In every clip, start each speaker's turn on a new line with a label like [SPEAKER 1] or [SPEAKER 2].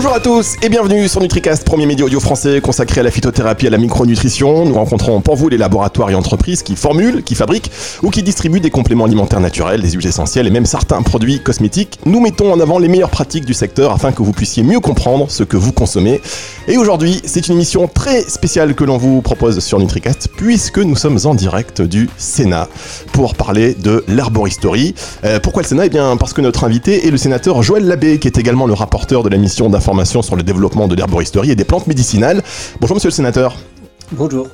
[SPEAKER 1] Bonjour à tous et bienvenue sur NutriCast, premier média audio français consacré à la phytothérapie et à la micronutrition. Nous rencontrons pour vous les laboratoires et entreprises qui formulent, qui fabriquent ou qui distribuent des compléments alimentaires naturels, des huiles essentielles et même certains produits cosmétiques. Nous mettons en avant les meilleures pratiques du secteur afin que vous puissiez mieux comprendre ce que vous consommez. Et aujourd'hui, c'est une émission très spéciale que l'on vous propose sur NutriCast puisque nous sommes en direct du Sénat pour parler de l'herboristerie. Euh, pourquoi le Sénat? Eh bien parce que notre invité est le sénateur Joël Labbé qui est également le rapporteur de la mission sur le développement de l'herboristerie et des plantes médicinales. Bonjour monsieur le sénateur.
[SPEAKER 2] Bonjour.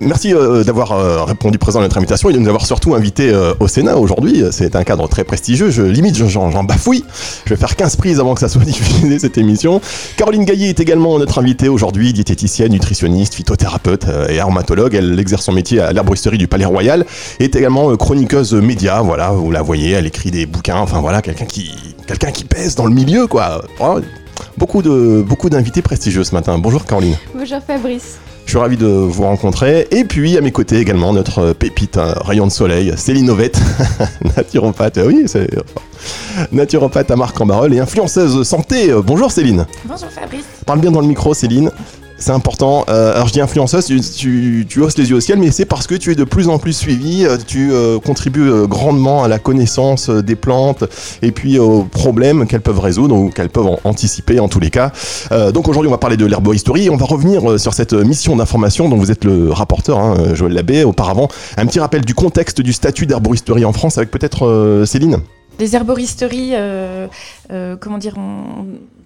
[SPEAKER 1] Merci euh, d'avoir euh, répondu présent à notre invitation et de nous avoir surtout invité euh, au Sénat aujourd'hui. C'est un cadre très prestigieux. Je limite, j'en bafouille. Je vais faire 15 prises avant que ça soit diffusé cette émission. Caroline Gaillet est également notre invitée aujourd'hui, diététicienne, nutritionniste, phytothérapeute et aromatologue. Elle exerce son métier à l'herboristerie du Palais Royal et est également chroniqueuse média. Voilà, vous la voyez, elle écrit des bouquins. Enfin voilà, quelqu'un qui, quelqu'un qui pèse dans le milieu, quoi. Beaucoup de beaucoup d'invités prestigieux ce matin. Bonjour Caroline.
[SPEAKER 3] Bonjour Fabrice.
[SPEAKER 1] Je suis ravi de vous rencontrer. Et puis à mes côtés également notre pépite rayon de soleil, Céline Ovette, naturopathe. Oui, c'est naturopathe à Marc en et influenceuse santé. Bonjour Céline.
[SPEAKER 3] Bonjour Fabrice.
[SPEAKER 1] Parle bien dans le micro Céline c'est important. Euh, alors je dis influenceuse, tu, hausses les yeux au ciel, mais c'est parce que tu es de plus en plus suivi, euh, tu euh, contribues grandement à la connaissance des plantes et puis aux problèmes qu'elles peuvent résoudre ou qu'elles peuvent anticiper en tous les cas. donc aujourd'hui on va parler de l'herboristerie, on va revenir sur cette mission d'information dont vous êtes le rapporteur, hein, Joël Labbé. Auparavant, un petit rappel du contexte du statut d'herboristerie en France avec peut-être Céline?
[SPEAKER 3] Les herboristeries, comment dire,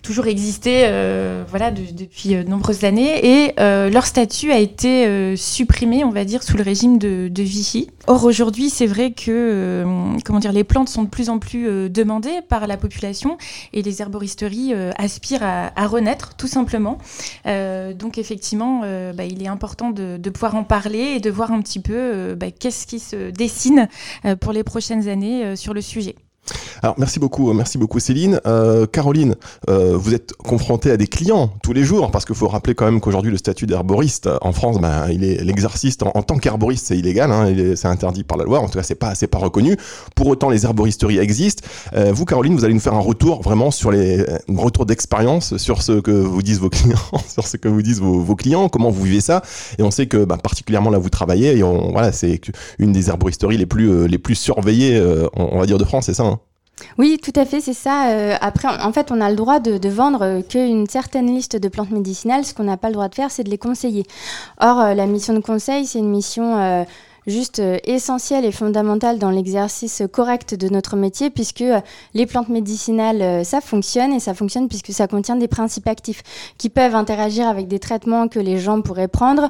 [SPEAKER 3] toujours existé euh, voilà, depuis de nombreuses années et euh, leur statut a été euh, supprimé, on va dire, sous le régime de, de Vichy. Or, aujourd'hui, c'est vrai que comment dire, les plantes sont de plus en plus demandées par la population et les herboristeries aspirent à, à, renaître, tout simplement. donc, effectivement, bah, il est important de, de, pouvoir en parler et de voir un petit peu bah, qu'est-ce qui se dessine pour les prochaines années sur le sujet.
[SPEAKER 1] Alors merci beaucoup, merci beaucoup Céline. Euh, Caroline, euh, vous êtes confrontée à des clients tous les jours parce qu'il faut rappeler quand même qu'aujourd'hui le statut d'herboriste en France, ben, il est l'exercice en, tant qu'herboriste c'est illégal, hein, c'est interdit par la loi. En tout cas c'est pas c'est pas reconnu. Pour autant les herboristeries existent. Euh, vous Caroline, vous allez nous faire un retour vraiment sur les retours d'expérience sur ce que vous disent vos clients, sur ce que vous disent vos, clients, comment vous vivez ça. Et on sait que ben, particulièrement là vous travaillez et on, voilà c'est une des herboristeries les plus les plus surveillées, on, va dire de France, c'est ça. Hein
[SPEAKER 4] oui, tout à fait, c'est ça. Euh, après, en fait, on a le droit de, vendre euh, qu'une certaine liste de plantes médicinales. Ce qu'on n'a pas le droit de faire, c'est de les conseiller. Or, euh, la mission de conseil, c'est une mission juste euh, essentiel et fondamental dans l'exercice correct de notre métier, puisque euh, les plantes médicinales, euh, ça fonctionne, et ça fonctionne puisque ça contient des principes actifs qui peuvent interagir avec des traitements que les gens pourraient prendre,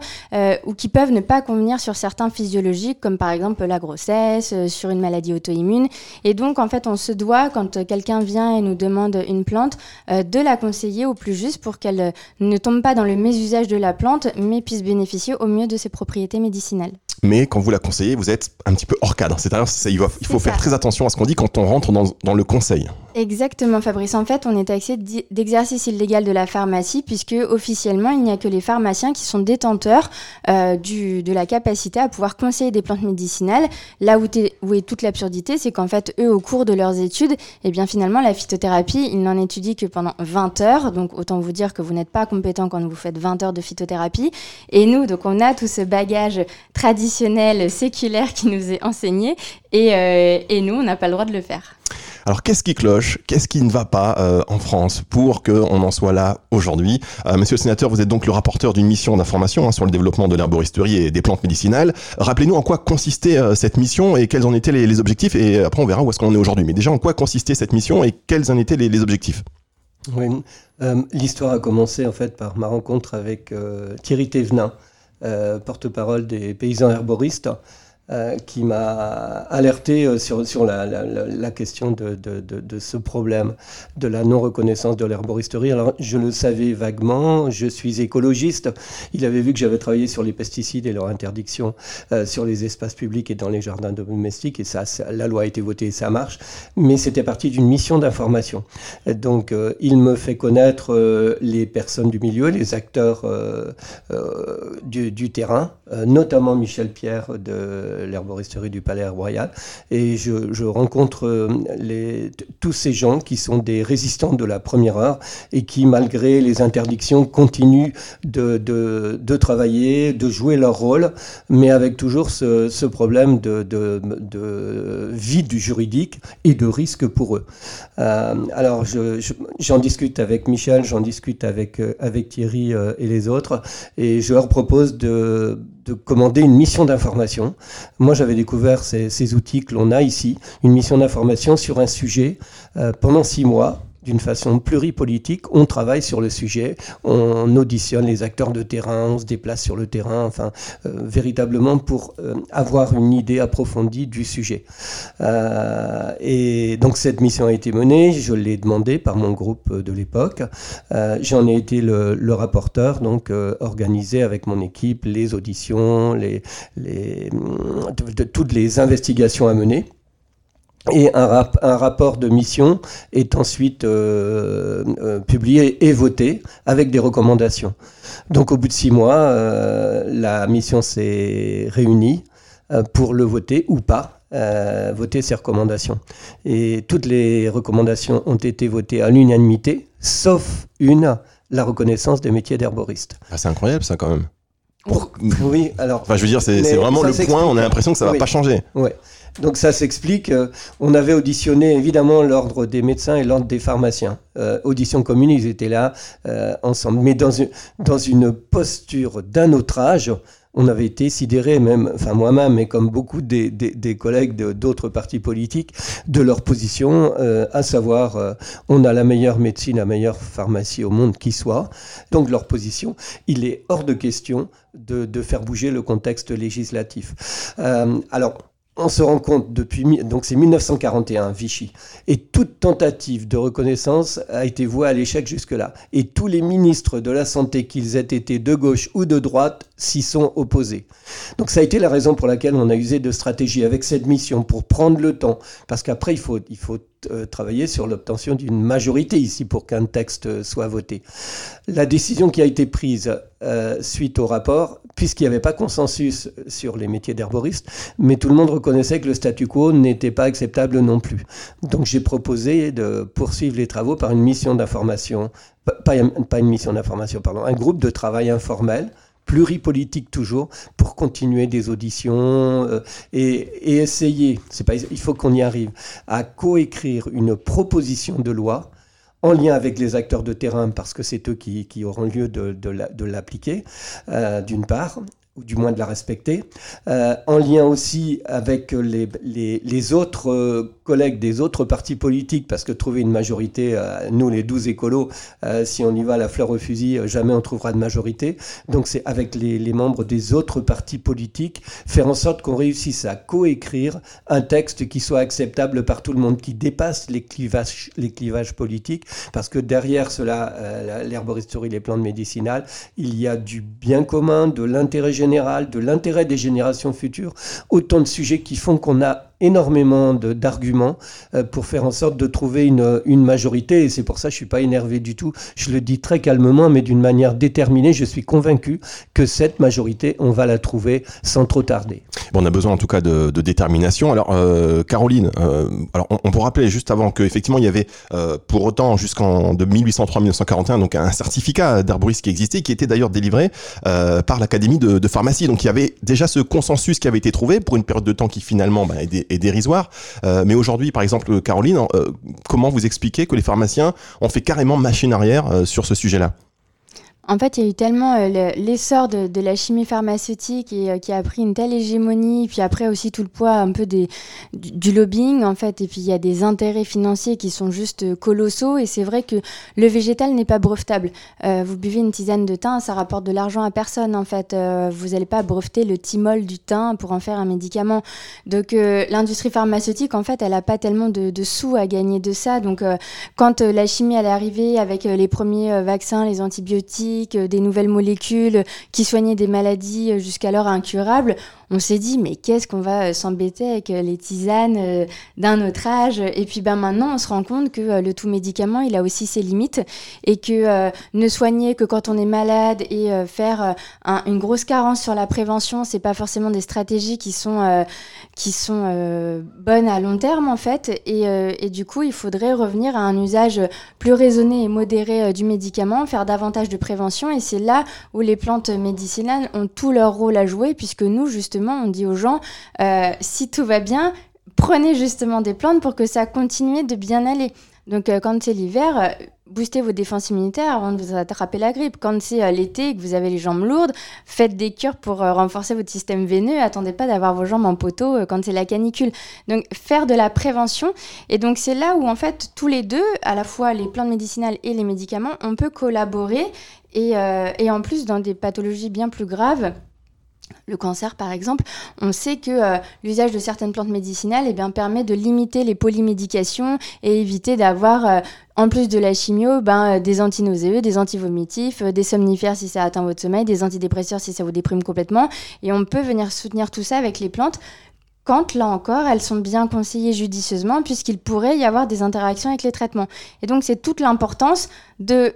[SPEAKER 4] ou qui peuvent ne pas convenir sur certains physiologiques, comme par exemple la grossesse, sur une maladie auto-immune. Et donc, en fait, on se doit, quand quelqu'un vient et nous demande une plante, de la conseiller au plus juste pour qu'elle ne tombe pas dans le mésusage de la plante, mais puisse bénéficier au mieux de ses propriétés médicinales
[SPEAKER 1] mais quand vous la conseillez, vous êtes un petit peu hors cadre. C'est-à-dire il, il faut faire très attention à ce qu'on dit quand on rentre dans, dans, le conseil.
[SPEAKER 4] Exactement, Fabrice. En fait, on est taxé d'exercice illégal de la pharmacie, puisque officiellement, il n'y a que les pharmaciens qui sont détenteurs euh, du, de la capacité à pouvoir conseiller des plantes médicinales. Là où, où est toute l'absurdité, c'est qu'en fait, eux, au cours de leurs études, eh bien finalement, la phytothérapie, ils n'en étudient que pendant 20 heures. Donc, autant vous dire que vous n'êtes pas compétent quand vous faites 20 heures de phytothérapie. Et nous, donc, on a tout ce bagage traditionnel séculaire qui nous est enseigné, et, euh, et nous, on n'a pas le droit de le faire.
[SPEAKER 1] Alors qu'est-ce qui cloche? Qu'est-ce qui ne va pas euh, en France pour qu'on en soit là aujourd'hui? Euh, Monsieur le sénateur, vous êtes donc le rapporteur d'une mission d'information hein, sur le développement de l'herboristerie et des plantes médicinales. Rappelez-nous en quoi consistait cette mission et quels en étaient les, objectifs et après on verra où est-ce qu'on est aujourd'hui. Mais déjà en quoi consistait cette mission et quels en étaient les, objectifs?
[SPEAKER 2] Oui, L'histoire a commencé en fait par ma rencontre avec Thierry Thévenin, euh, porte-parole des paysans herboristes, euh, qui m'a alerté euh, sur, sur la, question de, de, ce problème de la non-reconnaissance de l'herboristerie. Alors, je le savais vaguement, je suis écologiste. Il avait vu que j'avais travaillé sur les pesticides et leur interdiction euh, sur les espaces publics et dans les jardins domestiques, et ça, la loi a été votée et ça marche. Mais c'était parti d'une mission d'information. Donc, il me fait connaître les personnes du milieu, les acteurs du, terrain, notamment Michel Pierre de l'herboristerie du Palais Royal. Et je, rencontre les, tous ces gens qui sont des résistants de la première heure et qui, malgré les interdictions, continuent de, de, travailler, de jouer leur rôle, mais avec toujours ce, problème de, de, vide du juridique et de risque pour eux. alors, j'en discute avec Michel, j'en discute avec, avec Thierry et les autres, et je leur propose de, commander une mission d'information. Moi, j'avais découvert ces, outils que l'on a ici, une mission d'information sur un sujet euh, pendant six mois d'une façon pluripolitique, on travaille sur le sujet, on auditionne les acteurs de terrain, on se déplace sur le terrain, enfin, euh, véritablement pour euh, avoir une idée approfondie du sujet. Euh, et donc cette mission a été menée, je l'ai demandé par mon groupe de l'époque, j'en ai été le, rapporteur, donc organisé avec mon équipe les auditions, les, les, toutes les investigations à mener. Et un, rapport de mission est ensuite euh, euh, publié et voté avec des recommandations. Donc au bout de six mois, euh, la mission s'est réunie pour le voter ou pas, voter ses recommandations. Et toutes les recommandations ont été votées à l'unanimité, sauf une, la reconnaissance des métiers d'herboriste.
[SPEAKER 1] Ah, c'est incroyable ça quand même.
[SPEAKER 2] Oui, alors.
[SPEAKER 1] Enfin, je veux dire, c'est vraiment le point. On a l'impression que ça va pas changer.
[SPEAKER 2] Ouais. Donc ça s'explique. Euh, on avait auditionné évidemment l'ordre des médecins et l'ordre des pharmaciens. Euh, audition commune, ils étaient là euh, ensemble. Mais dans une, posture d'un autre âge, on avait été sidéré, même, enfin moi-même, mais comme beaucoup des, des, collègues d'autres partis politiques, de leur position, à savoir, on a la meilleure médecine, la meilleure pharmacie au monde qui soit. Donc leur position, il est hors de question de, de faire bouger le contexte législatif. alors, on se rend compte depuis, donc c'est 1941, Vichy, et toute tentative de reconnaissance a été vouée à l'échec jusque-là. Et tous les ministres de la Santé, qu'ils aient été de gauche ou de droite, s'y sont opposés. Donc ça a été la raison pour laquelle on a usé de stratégie avec cette mission, pour prendre le temps, parce qu'après, il faut, il faut travailler sur l'obtention d'une majorité ici pour qu'un texte soit voté. La décision qui a été prise euh, suite au rapport, puisqu'il n'y avait pas consensus sur les métiers d'herboriste, mais tout le monde reconnaissait que le statu quo n'était pas acceptable non plus. Donc j'ai proposé de poursuivre les travaux par une mission d'information, pas, pas une mission d'information, pardon, un groupe de travail informel pluripolitique toujours, pour continuer des auditions euh, et, essayer, il faut qu'on y arrive, à coécrire une proposition de loi en lien avec les acteurs de terrain, parce que c'est eux qui, auront lieu de, l'appliquer, euh, d'une part, ou du moins de la respecter, euh, en lien aussi avec les, autres collègues des autres partis politiques, parce que trouver une majorité, euh, nous les 12 écolos, si on y va à la fleur au fusil, jamais on trouvera de majorité. Donc c'est avec les, membres des autres partis politiques, faire en sorte qu'on réussisse à coécrire un texte qui soit acceptable par tout le monde, qui dépasse les clivages, les clivages politiques, parce que derrière cela, l'herboristerie, les plantes médicinales, il y a du bien commun, de l'intérêt général, de l'intérêt des générations futures, autant de sujets qui font qu'on a énormément d'arguments euh, pour faire en sorte de trouver une, une majorité. Et c'est pour ça que je ne suis pas énervé du tout. Je le dis très calmement, mais d'une manière déterminée. Je suis convaincu que cette majorité, on va la trouver sans trop tarder.
[SPEAKER 1] Bon, on a besoin en tout cas de, de détermination. Alors, euh, Caroline, euh, alors on, on, peut rappeler juste avant qu'effectivement, il y avait pour autant jusqu'en de 1803-1941 donc un certificat d'arboriste qui existait, qui était d'ailleurs délivré par l'Académie de, de, pharmacie. Donc il y avait déjà ce consensus qui avait été trouvé pour une période de temps qui finalement bah, est dérisoire. Euh, mais aujourd'hui, par exemple, Caroline, euh, comment vous expliquez que les pharmaciens ont fait carrément machine arrière euh, sur ce sujet-là?
[SPEAKER 4] En fait, il y a eu tellement euh, l'essor de, la chimie pharmaceutique et euh, qui a pris une telle hégémonie, puis après aussi tout le poids un peu du, lobbying en fait, et puis il y a des intérêts financiers qui sont juste euh, colossaux. Et c'est vrai que le végétal n'est pas brevetable. vous buvez une tisane de thym, ça rapporte de l'argent à personne en fait. vous n'allez pas breveter le thymol du thym pour en faire un médicament. Donc l'industrie pharmaceutique en fait, elle n'a pas tellement de, sous à gagner de ça. Donc quand la chimie elle est arrivée avec les premiers vaccins, les antibiotiques scientifiques, des nouvelles molécules qui soignaient des maladies jusqu'alors incurables, on s'est dit mais qu'est-ce qu'on va s'embêter avec les tisanes d'un autre âge? Et puis ben maintenant on se rend compte que le tout médicament il a aussi ses limites et que ne soigner que quand on est malade et faire une grosse carence sur la prévention, c'est pas forcément des stratégies qui sont qui sont bonnes à long terme en fait et, du coup il faudrait revenir à un usage plus raisonné et modéré euh, du médicament, faire davantage de prévention. Et c'est là où les plantes médicinales ont tout leur rôle à jouer, puisque nous, justement, on dit aux gens, euh, si tout va bien, prenez justement des plantes pour que ça continue de bien aller. Donc euh, quand c'est l'hiver, boostez vos défenses immunitaires avant de vous attraper la grippe. Quand c'est euh, l'été que vous avez les jambes lourdes, faites des cures pour euh, renforcer votre système veineux. Attendez pas d'avoir vos jambes en poteau euh, quand c'est la canicule. Donc faire de la prévention. Et donc c'est là où en fait tous les deux, à la fois les plantes médicinales et les médicaments, on peut collaborer. Et, et en plus dans des pathologies bien plus graves le cancer, par exemple, on sait que euh, l'usage de certaines plantes médicinales eh bien, permet de limiter les polymédications et éviter d'avoir, euh, en plus de la chimio, ben, euh, des antinauséeux, des antivomitifs, des somnifères si ça atteint votre sommeil, des antidépresseurs si ça vous déprime complètement. Et on peut venir soutenir tout ça avec les plantes quand, là encore, elles sont bien conseillées judicieusement, puisqu'il pourrait y avoir des interactions avec les traitements. Et donc, c'est toute l'importance de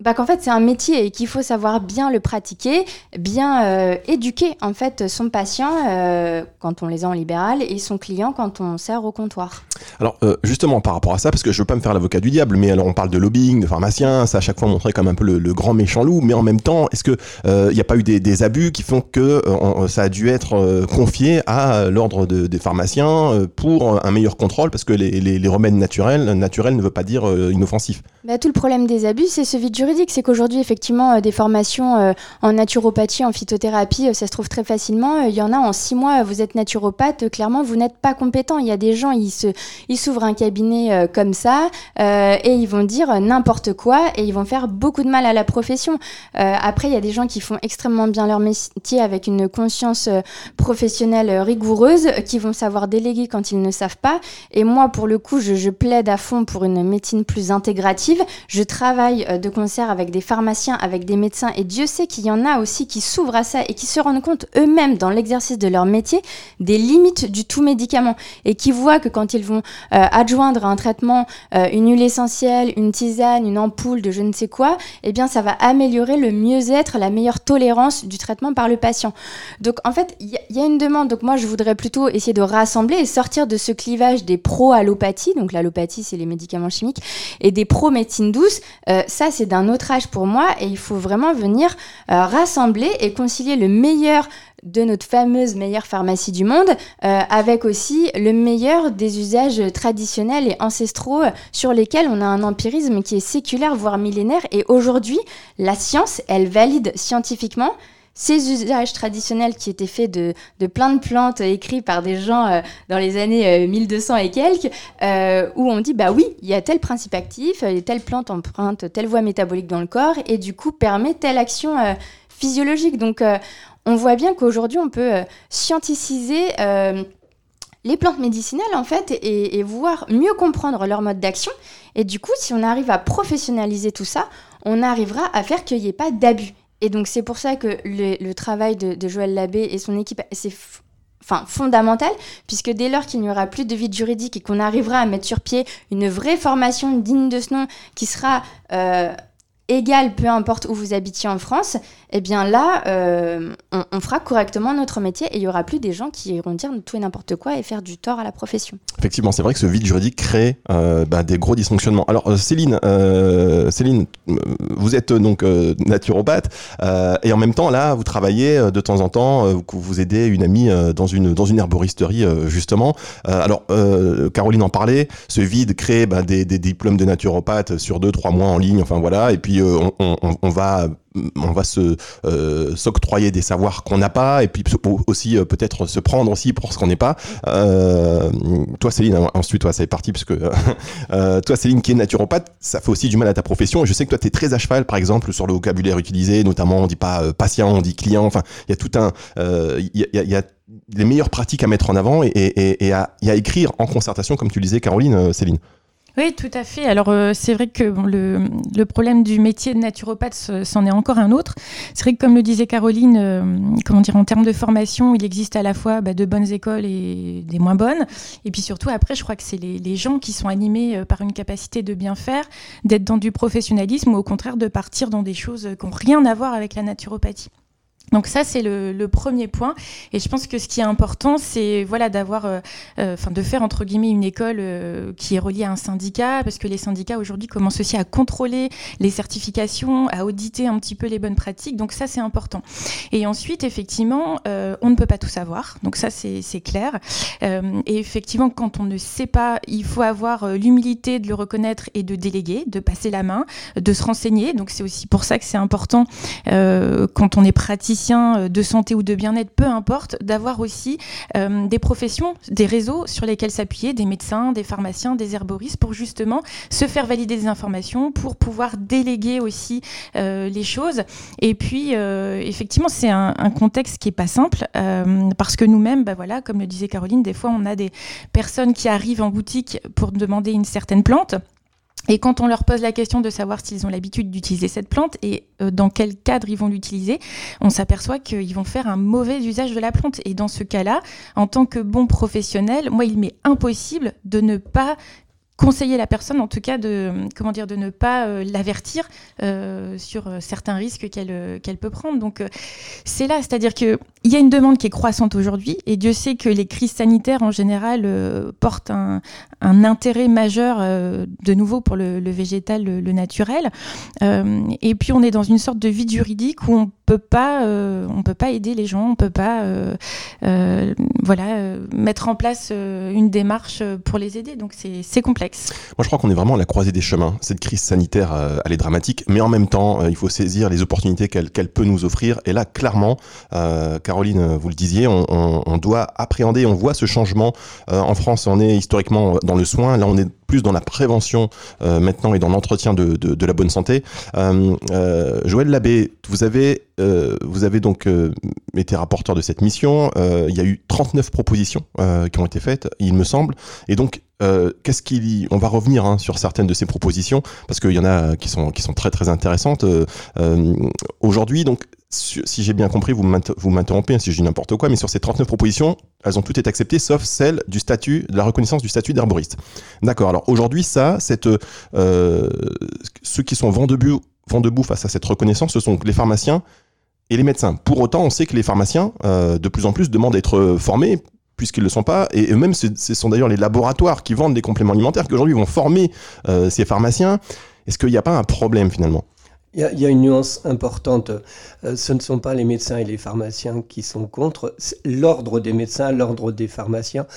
[SPEAKER 4] bah, qu'en fait c'est un métier et qu'il faut savoir bien le pratiquer, bien euh, éduquer en fait son patient euh, quand on les a en libéral et son client quand on sert au comptoir.
[SPEAKER 1] Alors euh, justement par rapport à ça, parce que je veux pas me faire l'avocat du diable, mais alors on parle de lobbying, de pharmaciens, ça à chaque fois montré comme un peu le, grand méchant loup, mais en même temps, est-ce que il n'y a pas eu des, abus qui font que ça a dû être confié à l'ordre des pharmaciens pour un meilleur contrôle, parce que les, remèdes naturels, naturels ne veut pas dire inoffensif.
[SPEAKER 4] Bah, tout le problème des abus, c'est ce vide c'est qu'aujourd'hui, effectivement, euh, des formations euh, en naturopathie, en phytothérapie, euh, ça se trouve très facilement. Il y en a en six mois, vous êtes naturopathe, clairement, vous n'êtes pas compétent. Il y a des gens, ils s'ouvrent un cabinet comme ça et ils vont dire n'importe quoi et ils vont faire beaucoup de mal à la profession. après, il y a des gens qui font extrêmement bien leur métier avec une conscience professionnelle rigoureuse, qui vont savoir déléguer quand ils ne savent pas. Et moi, pour le coup, je, je plaide à fond pour une médecine plus intégrative. Je travaille de avec des pharmaciens, avec des médecins, et Dieu sait qu'il y en a aussi qui s'ouvrent à ça et qui se rendent compte eux-mêmes dans l'exercice de leur métier des limites du tout médicament et qui voient que quand ils vont euh, adjoindre à un traitement euh, une huile essentielle, une tisane, une ampoule de je ne sais quoi, eh bien ça va améliorer le mieux-être, la meilleure tolérance du traitement par le patient. Donc en fait, il y, a une demande. Donc moi, je voudrais plutôt essayer de rassembler et sortir de ce clivage des pro-allopathie. Donc l'allopathie, c'est les médicaments chimiques, et des pro-médecine douce. Euh, ça, c'est d'un autre âge pour moi et il faut vraiment venir euh, rassembler et concilier le meilleur de notre fameuse meilleure pharmacie du monde euh, avec aussi le meilleur des usages traditionnels et ancestraux sur lesquels on a un empirisme qui est séculaire voire millénaire. Et aujourd'hui la science elle valide scientifiquement ces usages traditionnels qui étaient faits de, de plein de plantes écrits par des gens euh, dans les années 1200 euh, et quelques, euh, où on dit bah oui, il y a tel principe actif, telle plante emprunte telle voie métabolique dans le corps et du coup permet telle action physiologique. Donc on voit bien qu'aujourd'hui on peut scienticiser les plantes médicinales en fait et, et, voir mieux comprendre leur mode d'action. Et du coup, si on arrive à professionnaliser tout ça, on arrivera à faire qu'il n'y ait pas d'abus. Et donc c'est pour ça que le, travail de, Joël Labbé et son équipe, c'est fondamental, puisque dès lors qu'il n'y aura plus de vide juridique et qu'on arrivera à mettre sur pied une vraie formation digne de ce nom qui sera euh, égale peu importe où vous habitiez en France, eh bien là, euh, on, fera correctement notre métier et il y aura plus des gens qui iront dire tout et n'importe quoi et faire du tort à la profession.
[SPEAKER 1] Effectivement, c'est vrai que ce vide juridique crée euh, bah, des gros dysfonctionnements. Alors euh, Céline, Céline, vous êtes donc naturopathe et en même temps là, vous travaillez de temps en temps, vous, vous aidez une amie dans une dans une herboristerie justement. alors Caroline en parlait, ce vide crée bah, des, diplômes de naturopathe sur deux trois mois en ligne, enfin voilà, et puis on va on va se euh, s'octroyer des savoirs qu'on n'a pas et puis aussi euh, peut-être se prendre aussi pour ce qu'on n'est pas. Euh, toi Céline, ensuite toi ça est parti parce que toi Céline qui est naturopathe, ça fait aussi du mal à ta profession je sais que toi tu très à cheval par exemple sur le vocabulaire utilisé, notamment on dit pas patient, on dit client, enfin il y a tout un il y a, les meilleures pratiques à mettre en avant et, à, écrire en concertation comme tu disais Caroline, Céline.
[SPEAKER 3] Oui, tout à fait. Alors, euh, c'est vrai que le, problème du métier de naturopathe, c'en est encore un autre. C'est vrai que, comme le disait Caroline, euh, comment dire, en termes de formation, il existe à la fois bah, de bonnes écoles et des moins bonnes. Et puis surtout, après, je crois que c'est les, les, gens qui sont animés euh, par une capacité de bien faire, d'être dans du professionnalisme ou au contraire de partir dans des choses qui n'ont rien à voir avec la naturopathie. Donc ça c'est le, le, premier point. Et je pense que ce qui est important c'est voilà d'avoir euh, euh, enfin de faire entre guillemets une école euh, qui est reliée à un syndicat parce que les syndicats aujourd'hui commencent aussi à contrôler les certifications, à auditer un petit peu les bonnes pratiques. Donc ça c'est important. Et ensuite effectivement on ne peut pas tout savoir. Donc ça c'est clair. Et effectivement quand on ne sait pas il faut avoir l'humilité de le reconnaître et de déléguer, de passer la main, de se renseigner. Donc c'est aussi pour ça que c'est important quand on est praticien euh, de santé ou de bien-être, peu importe, d'avoir aussi euh, des professions, des réseaux sur lesquels s'appuyer, des médecins, des pharmaciens, des herboristes, pour justement se faire valider des informations, pour pouvoir déléguer aussi euh, les choses. Et puis, effectivement, c'est un, contexte qui est pas simple, parce que nous-mêmes, bah voilà, comme le disait Caroline, des fois, on a des personnes qui arrivent en boutique pour demander une certaine plante. Et quand on leur pose la question de savoir s'ils ont l'habitude d'utiliser cette plante et euh, dans quel cadre ils vont l'utiliser, on s'aperçoit qu'ils vont faire un mauvais usage de la plante. Et dans ce cas-là, en tant que bon professionnel, moi, il m'est impossible de ne pas conseiller la personne, en tout cas, de, comment dire, de ne pas euh, l'avertir euh, sur euh, certains risques qu'elle qu'elle peut prendre. Donc, c'est là, c'est-à-dire qu'il y a une demande qui est croissante aujourd'hui, et Dieu sait que les crises sanitaires, en général, portent un, intérêt majeur, de nouveau, pour le, végétal, le, le naturel. et puis, on est dans une sorte de vide juridique où on peut pas, on peut pas aider les gens, on peut pas, voilà, mettre en place une démarche pour les aider. Donc, c'est complexe.
[SPEAKER 1] Moi, je crois qu'on est vraiment à la croisée des chemins. Cette crise sanitaire, euh, elle est dramatique, mais en même temps, euh, il faut saisir les opportunités qu'elle peut nous offrir. Et là, clairement, euh, Caroline, vous le disiez, on, doit appréhender, on voit ce changement. en France, on est historiquement dans le soin. Là, on est plus dans la prévention maintenant et dans l'entretien de, la bonne santé. Joël Labbé, vous avez, vous avez donc été rapporteur de cette mission. il y a eu 39 propositions qui ont été faites, il me semble. Et donc, euh, qu'est-ce qu'il on va revenir hein, sur certaines de ces propositions parce qu'il y en a qui sont qui sont très très intéressantes euh, euh, aujourd'hui donc si j'ai bien compris, vous m'interrompez hein, si je dis n'importe quoi, mais sur ces 39 propositions, elles ont toutes été acceptées, sauf celle du statut, de la reconnaissance du statut d'herboriste. D'accord. Alors aujourd'hui, ça, cette, ceux qui sont vent debout, vent debout face à cette reconnaissance, ce sont les pharmaciens et les médecins. Pour autant, on sait que les pharmaciens, de plus en plus, demandent d'être formés puisqu'ils ne le sont pas. Et eux-mêmes, ce sont d'ailleurs les laboratoires qui vendent des compléments alimentaires qui aujourd'hui vont former euh, ces pharmaciens. Est-ce qu'il n'y a pas un problème finalement?
[SPEAKER 2] Il y, a, une nuance importante. Euh, ce ne sont pas les médecins et les pharmaciens qui sont contre. L'ordre des médecins, l'ordre des pharmaciens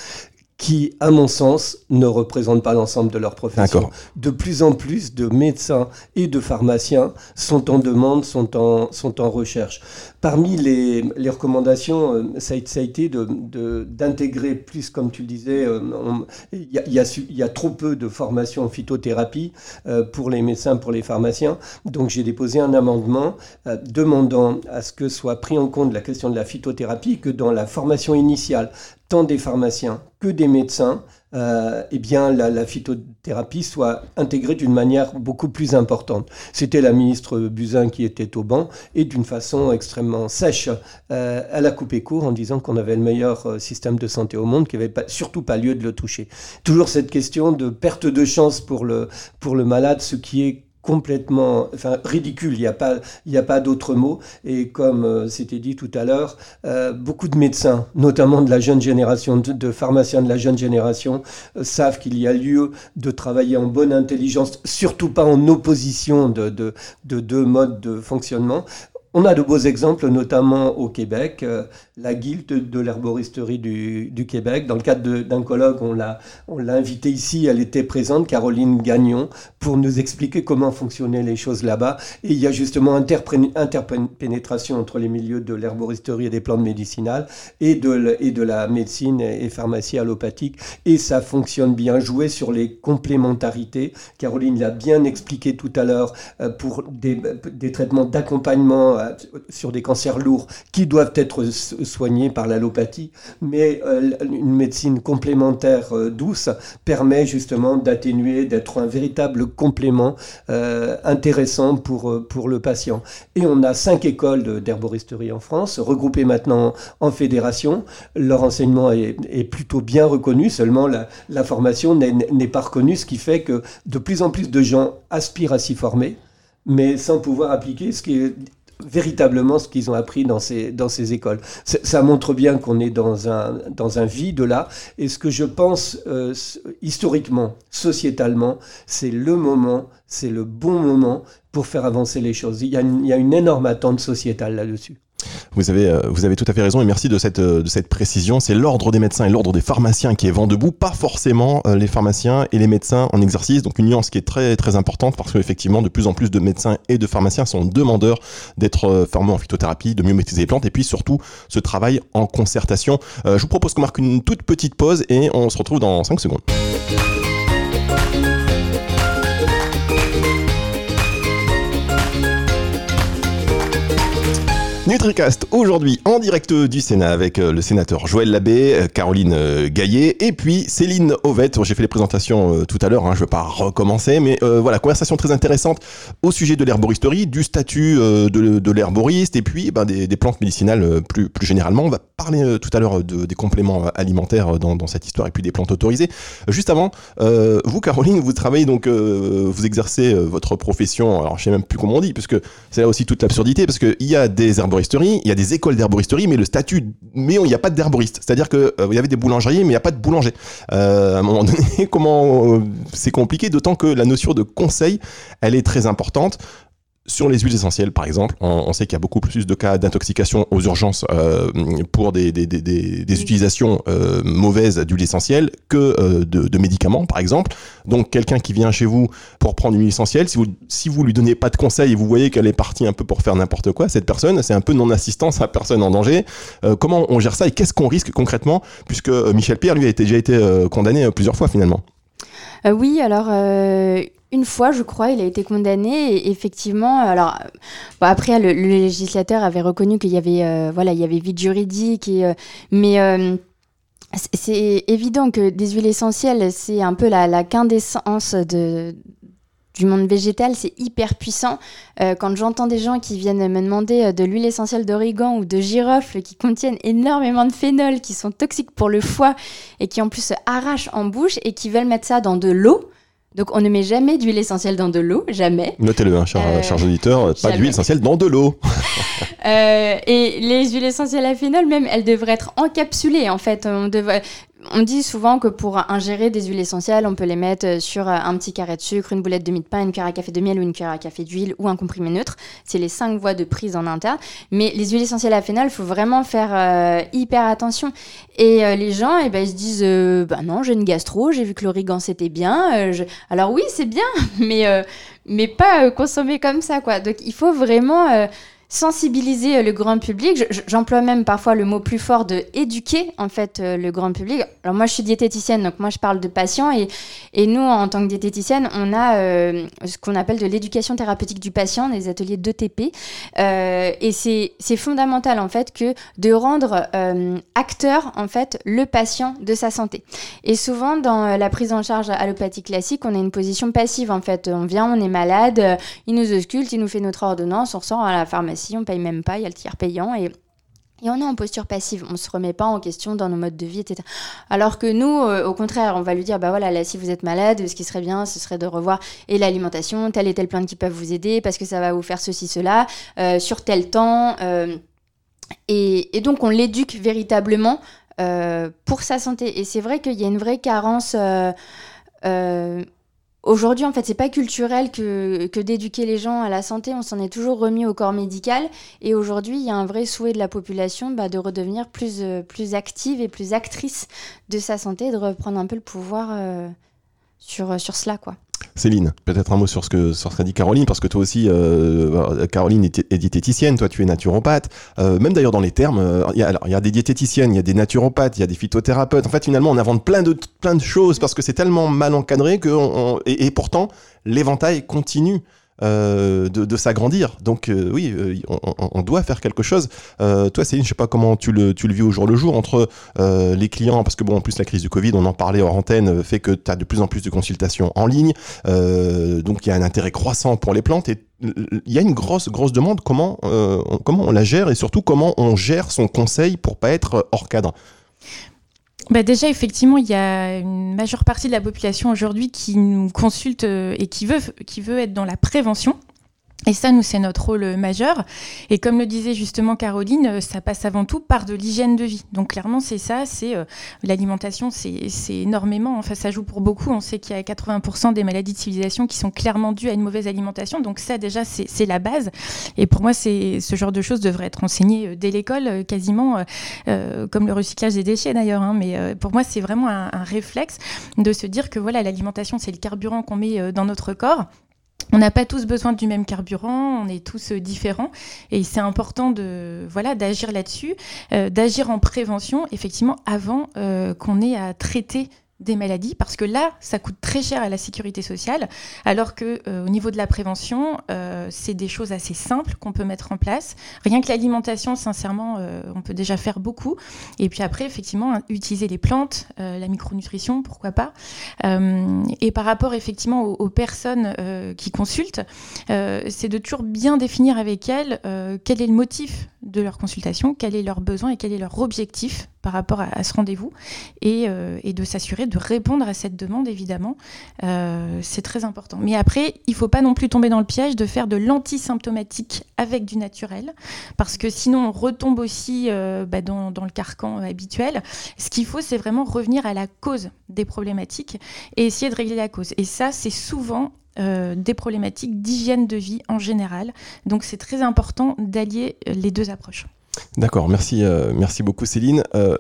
[SPEAKER 2] qui, à mon sens, ne représentent pas l'ensemble de leur profession. De plus en plus de médecins et de pharmaciens sont en demande, sont en, sont en recherche. Parmi les, les recommandations, euh, ça a, ça a été d'intégrer de, plus, comme tu le disais, euh, il y, y, y, a trop peu de formation en phytothérapie euh, pour les médecins, pour les pharmaciens. Donc j'ai déposé un amendement demandant à ce que soit pris en compte la question de la phytothérapie que dans la formation initiale tant des pharmaciens que des médecins, euh, eh bien, la, phytothérapie soit intégrée d'une manière beaucoup plus importante. C'était la ministre Buzyn qui était au banc et d'une façon extrêmement sèche, euh, elle a coupé court en disant qu'on avait le meilleur euh, système de santé au monde, qu'il n'y avait surtout pas lieu de le toucher. Toujours cette question de perte de chance pour le, pour le malade, ce qui est complètement enfin, ridicule, il n'y a pas, il a pas d'autre mot. Et comme euh, c'était dit tout à l'heure, euh, beaucoup de médecins, notamment de la jeune génération, de, pharmaciens de la jeune génération, euh, savent qu'il y a lieu de travailler en bonne intelligence, surtout pas en opposition de, de, de deux modes de fonctionnement. On a de beaux exemples, notamment au Québec, euh, la guilde de l'herboristerie du, Québec. Dans le cadre d'un colloque, on l'a invitée ici, elle était présente, Caroline Gagnon, pour nous expliquer comment fonctionnaient les choses là-bas. Et il y a justement interpénétration entre les milieux de l'herboristerie et des plantes médicinales et de, et de la médecine et, pharmacie allopathique. Et ça fonctionne bien. Jouer sur les complémentarités. Caroline l'a bien expliqué tout à l'heure euh, pour des, des traitements d'accompagnement euh, sur des cancers lourds qui doivent être soignés par l'allopathie, mais euh, une médecine complémentaire douce permet justement d'atténuer, d'être un véritable complément intéressant pour, pour le patient. Et on a cinq écoles d'herboristerie en France, regroupées maintenant en fédération. Leur enseignement est, est plutôt bien reconnu, seulement la, la formation n'est pas reconnue, ce qui fait que de plus en plus de gens aspirent à s'y former mais sans pouvoir appliquer ce qui est véritablement ce qu'ils ont appris dans ces, dans ces écoles. Ça montre bien qu'on est dans un, dans un vide là, et ce que je pense euh, historiquement, sociétalement, c'est le moment, c'est le bon moment pour faire avancer les choses. Il y a il y a une énorme attente sociétale là-dessus.
[SPEAKER 1] Vous avez, euh, vous avez tout à fait raison et merci de cette, euh, de cette précision. C'est l'ordre des médecins et l'ordre des pharmaciens qui est vent debout, pas forcément euh, les pharmaciens et les médecins en exercice. Donc une nuance qui est très très importante parce qu'effectivement de plus en plus de médecins et de pharmaciens sont demandeurs d'être formés en phytothérapie, de mieux maîtriser les plantes et puis surtout ce travail en concertation. je vous propose qu'on marque une toute petite pause et on se retrouve dans 5 secondes. NutriCast aujourd'hui en direct du Sénat avec euh, le sénateur Joël Labbé, euh, Caroline euh, Gaillet et puis Céline Ovette. J'ai fait les présentations tout à l'heure, hein, je ne vais pas recommencer, mais voilà, conversation très intéressante au sujet de l'herboristerie, du statut de, l'herboriste et puis ben, des, plantes médicinales plus, plus généralement. On va parler tout à l'heure de, des compléments alimentaires dans, cette histoire et puis des plantes autorisées. Juste avant, vous Caroline, vous travaillez donc, vous exercez votre profession, alors je sais même plus comment on dit, parce que c'est là aussi toute l'absurdité, parce qu'il y a des il y a des écoles d'herboristerie, mais le statut, mais il n'y a pas d'herboriste. C'est-à-dire que euh, il y avait des boulangeries, mais il n'y a pas de boulanger. Euh, à un moment donné, comment euh, c'est compliqué, d'autant que la notion de conseil, elle est très importante. Sur les huiles essentielles, par exemple, on, sait qu'il y a beaucoup plus de cas d'intoxication aux urgences euh, pour des, des, des, des utilisations euh, mauvaises d'huile essentielle que euh, de, de, médicaments, par exemple. Donc, quelqu'un qui vient chez vous pour prendre une huile essentielle, si vous si vous lui donnez pas de conseils et vous voyez qu'elle est partie un peu pour faire n'importe quoi, cette personne, c'est un peu non-assistance à personne en danger. comment on gère ça et qu'est-ce qu'on risque concrètement, puisque Michel Pierre, lui, a été, déjà été condamné plusieurs fois finalement?
[SPEAKER 4] Oui, alors une fois, je crois, il a été condamné. Et effectivement, alors après, le, législateur avait reconnu qu'il y avait, euh, voilà, il y avait vide juridique. Euh, mais euh, c'est évident que des huiles essentielles, c'est un peu la, la quintessence du monde végétal, c'est hyper puissant. quand j'entends des gens qui viennent me demander de l'huile essentielle d'origan ou de girofle qui contiennent énormément de phénol, qui sont toxiques pour le foie et qui en plus arrachent en bouche et qui veulent mettre ça dans de l'eau, donc on ne met jamais d'huile essentielle dans de l'eau, jamais.
[SPEAKER 1] Notez-le, hein, cher, euh, auditeur, pas d'huile essentielle dans de l'eau.
[SPEAKER 4] euh, et les huiles essentielles à phénol, même, elles devraient être encapsulées en fait. On devrait on dit souvent que pour ingérer des huiles essentielles, on peut les mettre euh, sur euh, un petit carré de sucre, une boulette de mie de pain, une cuillère à café de miel ou une cuillère à café d'huile ou un comprimé neutre. C'est les cinq voies de prise en interne. Mais les huiles essentielles à phénol, il faut vraiment faire euh, hyper attention. Et les gens, eh ben, ils se disent bah non, j'ai une gastro, j'ai vu que l'origan c'était bien. Alors oui, c'est bien, mais, mais pas consommer comme ça. quoi. Donc il faut vraiment sensibiliser euh, le grand public. J'emploie même parfois le mot plus fort de éduquer en fait euh, le grand public. Alors moi je suis diététicienne, donc moi je parle de patients et, et nous en tant que diététicienne, on a euh, ce qu'on appelle de l'éducation thérapeutique du patient, des ateliers d'ETP. Et c'est fondamental en fait que de rendre acteur en fait le patient de sa santé. Et souvent dans la prise en charge allopathie classique, on a une position passive en fait. On vient, on est malade, il nous ausculte, il nous fait notre ordonnance, on ressort à la pharmacie si on paye même pas, il y a le tiers payant et et on est en posture passive, on se remet pas en question dans nos modes de vie, etc. Alors que nous, euh, au contraire, on va lui dire, bah voilà, là, si vous êtes malade, ce qui serait bien, ce serait de revoir et l'alimentation, telle et telle plante qui peuvent vous aider, parce que ça va vous faire ceci, cela, euh, sur tel temps. Euh, et, et, donc, on l'éduque véritablement pour sa santé. Et c'est vrai qu'il y a une vraie carence Aujourd'hui, en fait, c'est pas culturel que, que d'éduquer les gens à la santé. On s'en est toujours remis au corps médical. Et aujourd'hui, il y a un vrai souhait de la population bah, de redevenir plus, euh, plus active et plus actrice de sa santé de reprendre un peu le pouvoir euh, sur, sur cela, quoi.
[SPEAKER 1] Céline, peut-être un mot sur ce que sur qu'a dit Caroline, parce que toi aussi, euh, Caroline est, diététicienne, toi tu es naturopathe. Euh, même d'ailleurs dans les termes, euh, il y, a, des diététiciennes, il y a des naturopathes, il y a des phytothérapeutes. En fait, finalement, on invente plein de plein de choses parce que c'est tellement mal encadré et, pourtant l'éventail continue. De, de s'agrandir. Donc oui, on, on, doit faire quelque chose. toi, Céline, je sais pas comment tu le, tu le vis au jour le jour entre les clients, parce que bon, en plus la crise du Covid, on en parlait en antenne, fait que tu as de plus en plus de consultations en ligne. donc il y a un intérêt croissant pour les plantes et il y a une grosse, grosse demande. Comment, euh, comment on la gère et surtout comment on gère son conseil pour pas être hors cadre?
[SPEAKER 3] Bah déjà, effectivement, il y a une majeure partie de la population aujourd'hui qui nous consulte euh, et qui veut, qui veut être dans la prévention. Et ça, nous, c'est notre rôle majeur. Et comme le disait justement Caroline, euh, ça passe avant tout par de l'hygiène de vie. Donc clairement, c'est ça, c'est euh, l'alimentation, c'est énormément. Enfin, ça joue pour beaucoup. On sait qu'il y a 80% des maladies de civilisation qui sont clairement dues à une mauvaise alimentation. Donc ça, déjà, c'est la base. Et pour moi, c'est ce genre de choses devrait être enseigné euh, dès l'école, quasiment, comme le recyclage des déchets d'ailleurs. Hein. Mais pour moi, c'est vraiment un, un, réflexe de se dire que voilà, l'alimentation, c'est le carburant qu'on met dans notre corps on n'a pas tous besoin du même carburant, on est tous euh, différents. Et c'est important de voilà d'agir là-dessus, euh, d'agir en prévention effectivement avant euh, qu'on ait à traiter des maladies parce que là, ça coûte très cher à la sécurité sociale, alors que euh, au niveau de la prévention, euh, c'est des choses assez simples qu'on peut mettre en place. Rien que l'alimentation, sincèrement, euh, on peut déjà faire beaucoup. Et puis après, effectivement, utiliser les plantes, la micronutrition, pourquoi pas. et par rapport effectivement aux, aux personnes qui consultent, c'est de toujours bien définir avec elles quel est le motif de leur consultation, quel est leur besoin et quel est leur objectif par rapport à, ce rendez-vous et, euh, et, de s'assurer de répondre à cette demande, évidemment. Euh, c'est très important. Mais après, il ne faut pas non plus tomber dans le piège de faire de l'antisymptomatique avec du naturel, parce que sinon on retombe aussi euh, bah, dans, dans, le carcan habituel. Ce qu'il faut, c'est vraiment revenir à la cause des problématiques et essayer de régler la cause. Et ça, c'est souvent des problématiques d'hygiène de vie en général. Donc c'est très important d'allier les deux approches.
[SPEAKER 1] D'accord, merci, euh, merci beaucoup Céline. Euh,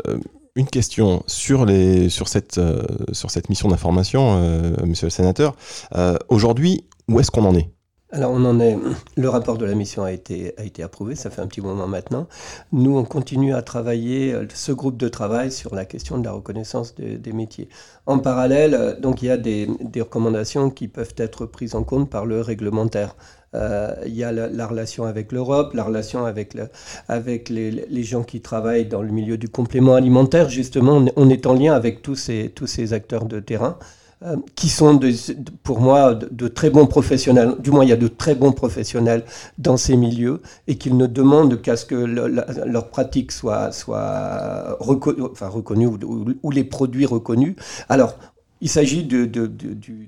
[SPEAKER 1] une question euh, sur cette mission d'information, monsieur le sénateur. Aujourd'hui, où est-ce qu'on en est?
[SPEAKER 2] Alors on en est, le rapport de la mission a été, approuvé, ça fait un petit moment maintenant. Nous, on continue à travailler, ce groupe de travail, sur la question de la reconnaissance des métiers. En parallèle, donc il y a des recommandations qui peuvent être prises en compte par le réglementaire. Euh, il y a la, relation avec l'Europe, la relation avec, avec les, gens qui travaillent dans le milieu du complément alimentaire. Justement, on, est en lien avec tous ces, tous ces acteurs de terrain. Euh, qui sont pour moi de, très bons professionnels, du moins il y a de très bons professionnels dans ces milieux, et qu'ils ne demandent qu'à ce que leur pratique soit, ou, ou, les produits reconnus. Alors, il s'agit du,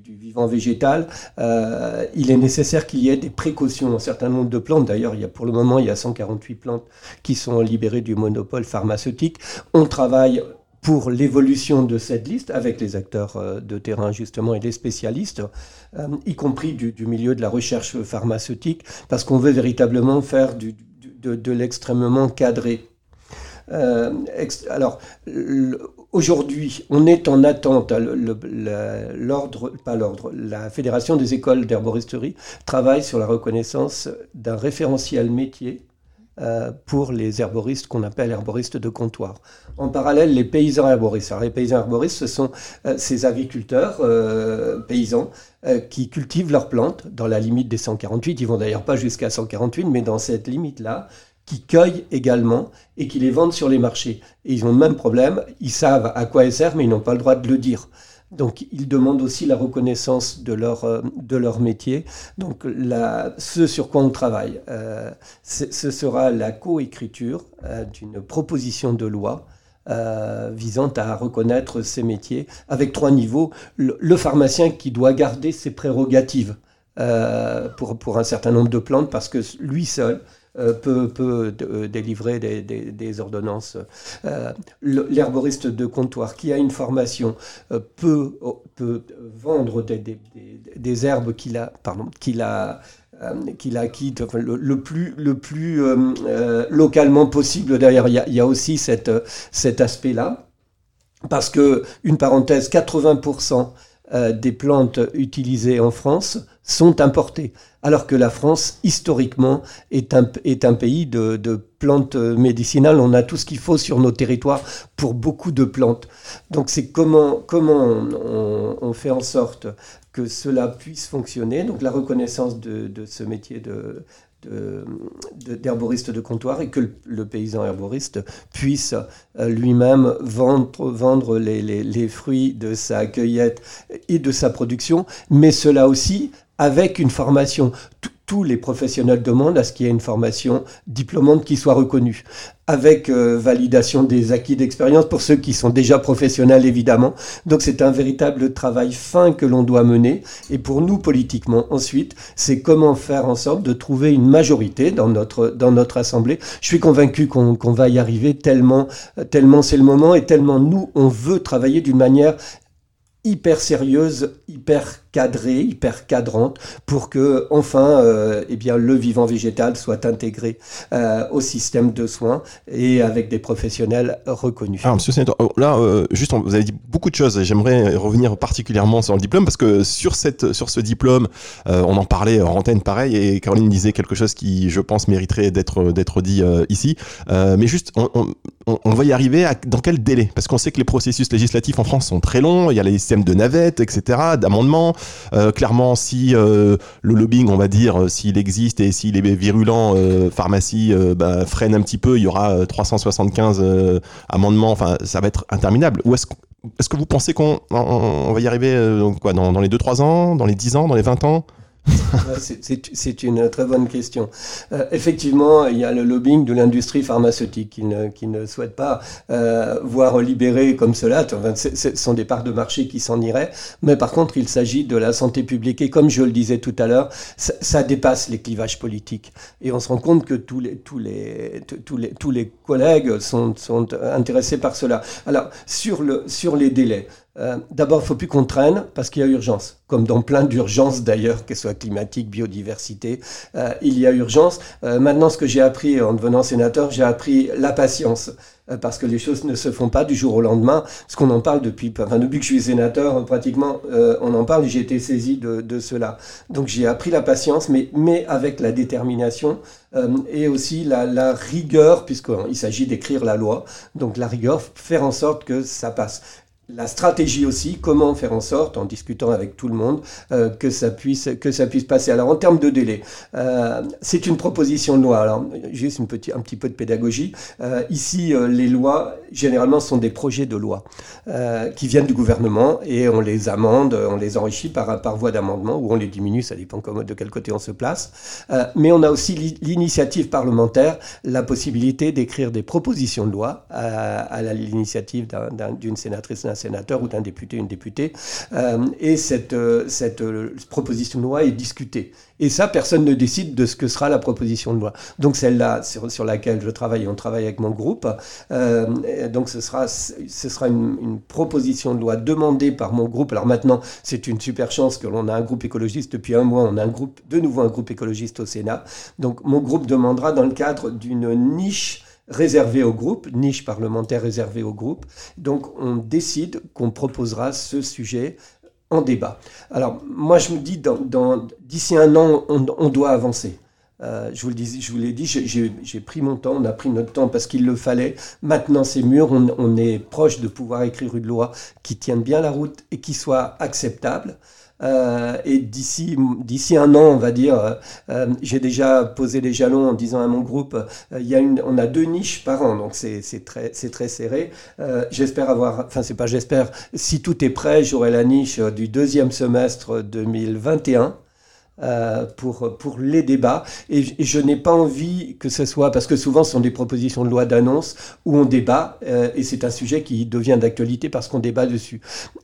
[SPEAKER 2] vivant végétal. Euh, il est nécessaire qu'il y ait des précautions. Un certain nombre de plantes, d'ailleurs, pour le moment, il y a 148 plantes qui sont libérées du monopole pharmaceutique. On travaille pour l'évolution de cette liste avec les acteurs euh, de terrain justement et les spécialistes, euh, y compris du, milieu de la recherche pharmaceutique, parce qu'on veut véritablement faire de, l'extrêmement cadré. alors, Aujourd'hui, on est en attente. L'ordre, pas l'ordre, la Fédération des écoles d'herboristerie travaille sur la reconnaissance d'un référentiel métier euh, pour les herboristes qu'on appelle herboristes de comptoir. En parallèle, les paysans herboristes. Alors, les paysans herboristes, ce sont euh, ces agriculteurs euh, paysans qui cultivent leurs plantes dans la limite des 148. Ils vont d'ailleurs pas jusqu'à 148, mais dans cette limite-là, qui cueillent également et qui les vendent sur les marchés. Et ils ont le même problème, ils savent à quoi elles servent, mais ils n'ont pas le droit de le dire. Donc ils demandent aussi la reconnaissance de leur, euh, de leur métier. Donc la, ce sur quoi on travaille, euh, ce sera la coécriture euh, d'une proposition de loi visant à reconnaître ces métiers avec trois niveaux. Le, pharmacien qui doit garder ses prérogatives pour, pour un certain nombre de plantes parce que lui seul peut, peut euh, délivrer des, ordonnances. Euh, l'herboriste de comptoir qui a une formation peut, peut vendre des, herbes qu'il a, pardon, qu'il a qu'il le, plus, le plus localement possible. D'ailleurs, il y, a aussi cet aspect-là. Parce que, une parenthèse, 80% des plantes utilisées en France sont importées, alors que la France, historiquement, est un, est un pays de, plantes médicinales. On a tout ce qu'il faut sur nos territoires pour beaucoup de plantes. Donc c'est comment, comment on, fait en sorte que cela puisse fonctionner. Donc la reconnaissance de, ce métier de, d'herboriste de, comptoir et que le, paysan herboriste puisse euh, lui-même vendre, vendre les, fruits de sa cueillette et de sa production, mais cela aussi avec une formation. Tous les professionnels demandent à ce qu'il y ait une formation diplômante qui soit reconnue, avec euh, validation des acquis d'expérience pour ceux qui sont déjà professionnels évidemment. Donc c'est un véritable travail fin que l'on doit mener. Et pour nous politiquement ensuite, c'est comment faire en sorte de trouver une majorité dans notre, dans notre assemblée. Je suis convaincu qu'on va y arriver tellement, tellement c'est le moment et tellement nous, on veut travailler d'une manière hyper sérieuse, hyper cadrée, hyper cadrante, pour que enfin, euh, eh bien, le vivant végétal soit intégré euh, au système de soins et avec des professionnels reconnus.
[SPEAKER 1] Alors, Monsieur Sénateur, oh, là, euh, juste, vous avez dit beaucoup de choses. J'aimerais revenir particulièrement sur le diplôme parce que sur cette, sur ce diplôme, on en parlait en antenne pareil et Caroline disait quelque chose qui, je pense, mériterait d'être dit ici. mais juste, on, on, on, va y arriver dans quel délai? Parce qu'on sait que les processus législatifs en France sont très longs. Il y a les systèmes de navettes, etc., d'amendements. Euh, clairement, si euh, le lobbying, on va dire, euh, s'il existe et s'il est virulent, pharmacie bah, freine un petit peu, il y aura 375 amendements, enfin, ça va être interminable. Est-ce est que vous pensez qu'on va y arriver dans, dans les 2-3 ans, dans les 10 ans, dans les 20 ans?
[SPEAKER 2] C'est une très bonne question. Euh, effectivement, il y a le lobbying de l'industrie pharmaceutique qui ne, souhaite pas euh, voir libérer comme cela. ce sont des parts de marché qui s'en iraient. Mais par contre, il s'agit de la santé publique. Et comme je le disais tout à l'heure, ça, dépasse les clivages politiques. Et on se rend compte que tous les, tous les, tous les, tous les collègues sont, sont intéressés par cela. Alors, sur, le, sur les délais, euh, d'abord, il ne faut plus qu'on traîne parce qu'il y a urgence, comme dans plein d'urgences d'ailleurs, qu'elles soient climatiques, biodiversité, euh, il y a urgence. Euh, maintenant, ce que j'ai appris en devenant sénateur, j'ai appris la patience. Parce que les choses ne se font pas du jour au lendemain. Parce qu'on en parle depuis, enfin, depuis que je suis sénateur, pratiquement, on en parle. J'ai été saisi de, cela. Donc j'ai appris la patience, mais, avec la détermination et aussi la rigueur, puisqu'il s'agit d'écrire la loi. Donc la rigueur, faire en sorte que ça passe la stratégie aussi, comment faire en sorte, en discutant avec tout le monde, euh, que, ça puisse, passer. Alors en termes de délai, euh, c'est une proposition de loi. Alors juste petit, un petit peu de pédagogie. Euh, ici, les lois, généralement, sont des projets de loi qui viennent du gouvernement et on les amende, on les enrichit par, par voie d'amendement ou on les diminue, ça dépend de quel côté on se place. mais on a aussi l'initiative parlementaire, la possibilité d'écrire des propositions de loi à l'initiative d'une sénatrice sénateur ou d'un député, une députée. Euh, et cette, euh, cette euh, proposition de loi est discutée. Et ça, personne ne décide de ce que sera la proposition de loi. Donc celle-là, sur, sur, laquelle je travaille, on travaille avec mon groupe. donc ce sera, ce sera une, une, proposition de loi demandée par mon groupe. Alors maintenant, c'est une super chance que l'on a un groupe écologiste. Depuis un mois, on a un groupe, de nouveau un groupe écologiste au Sénat. Donc mon groupe demandera dans le cadre d'une niche réservé au groupe, niche parlementaire réservée au groupe. Donc on décide qu'on proposera ce sujet en débat. Alors moi je me dis, dans, d'ici un an, on, doit avancer. Euh, je vous le dis, je vous l'ai dit, j'ai pris mon temps, on a pris notre temps parce qu'il le fallait. Maintenant, c'est mûr, on, on, est proche de pouvoir écrire une loi qui tienne bien la route et qui soit acceptable. Euh, et d'ici, d'ici un an, on va dire, euh, euh, j'ai déjà posé les jalons en disant à mon groupe, il y a une, on a deux niches par an, donc c'est, très, c'est très serré. j'espère avoir, enfin c'est pas j'espère, si tout est prêt, j'aurai la niche du deuxième semestre 2021. Euh, pour, pour les débats. Et, je n'ai pas envie que ce soit, parce que souvent ce sont des propositions de loi d'annonce où on débat, euh, et c'est un sujet qui devient d'actualité parce qu'on débat dessus.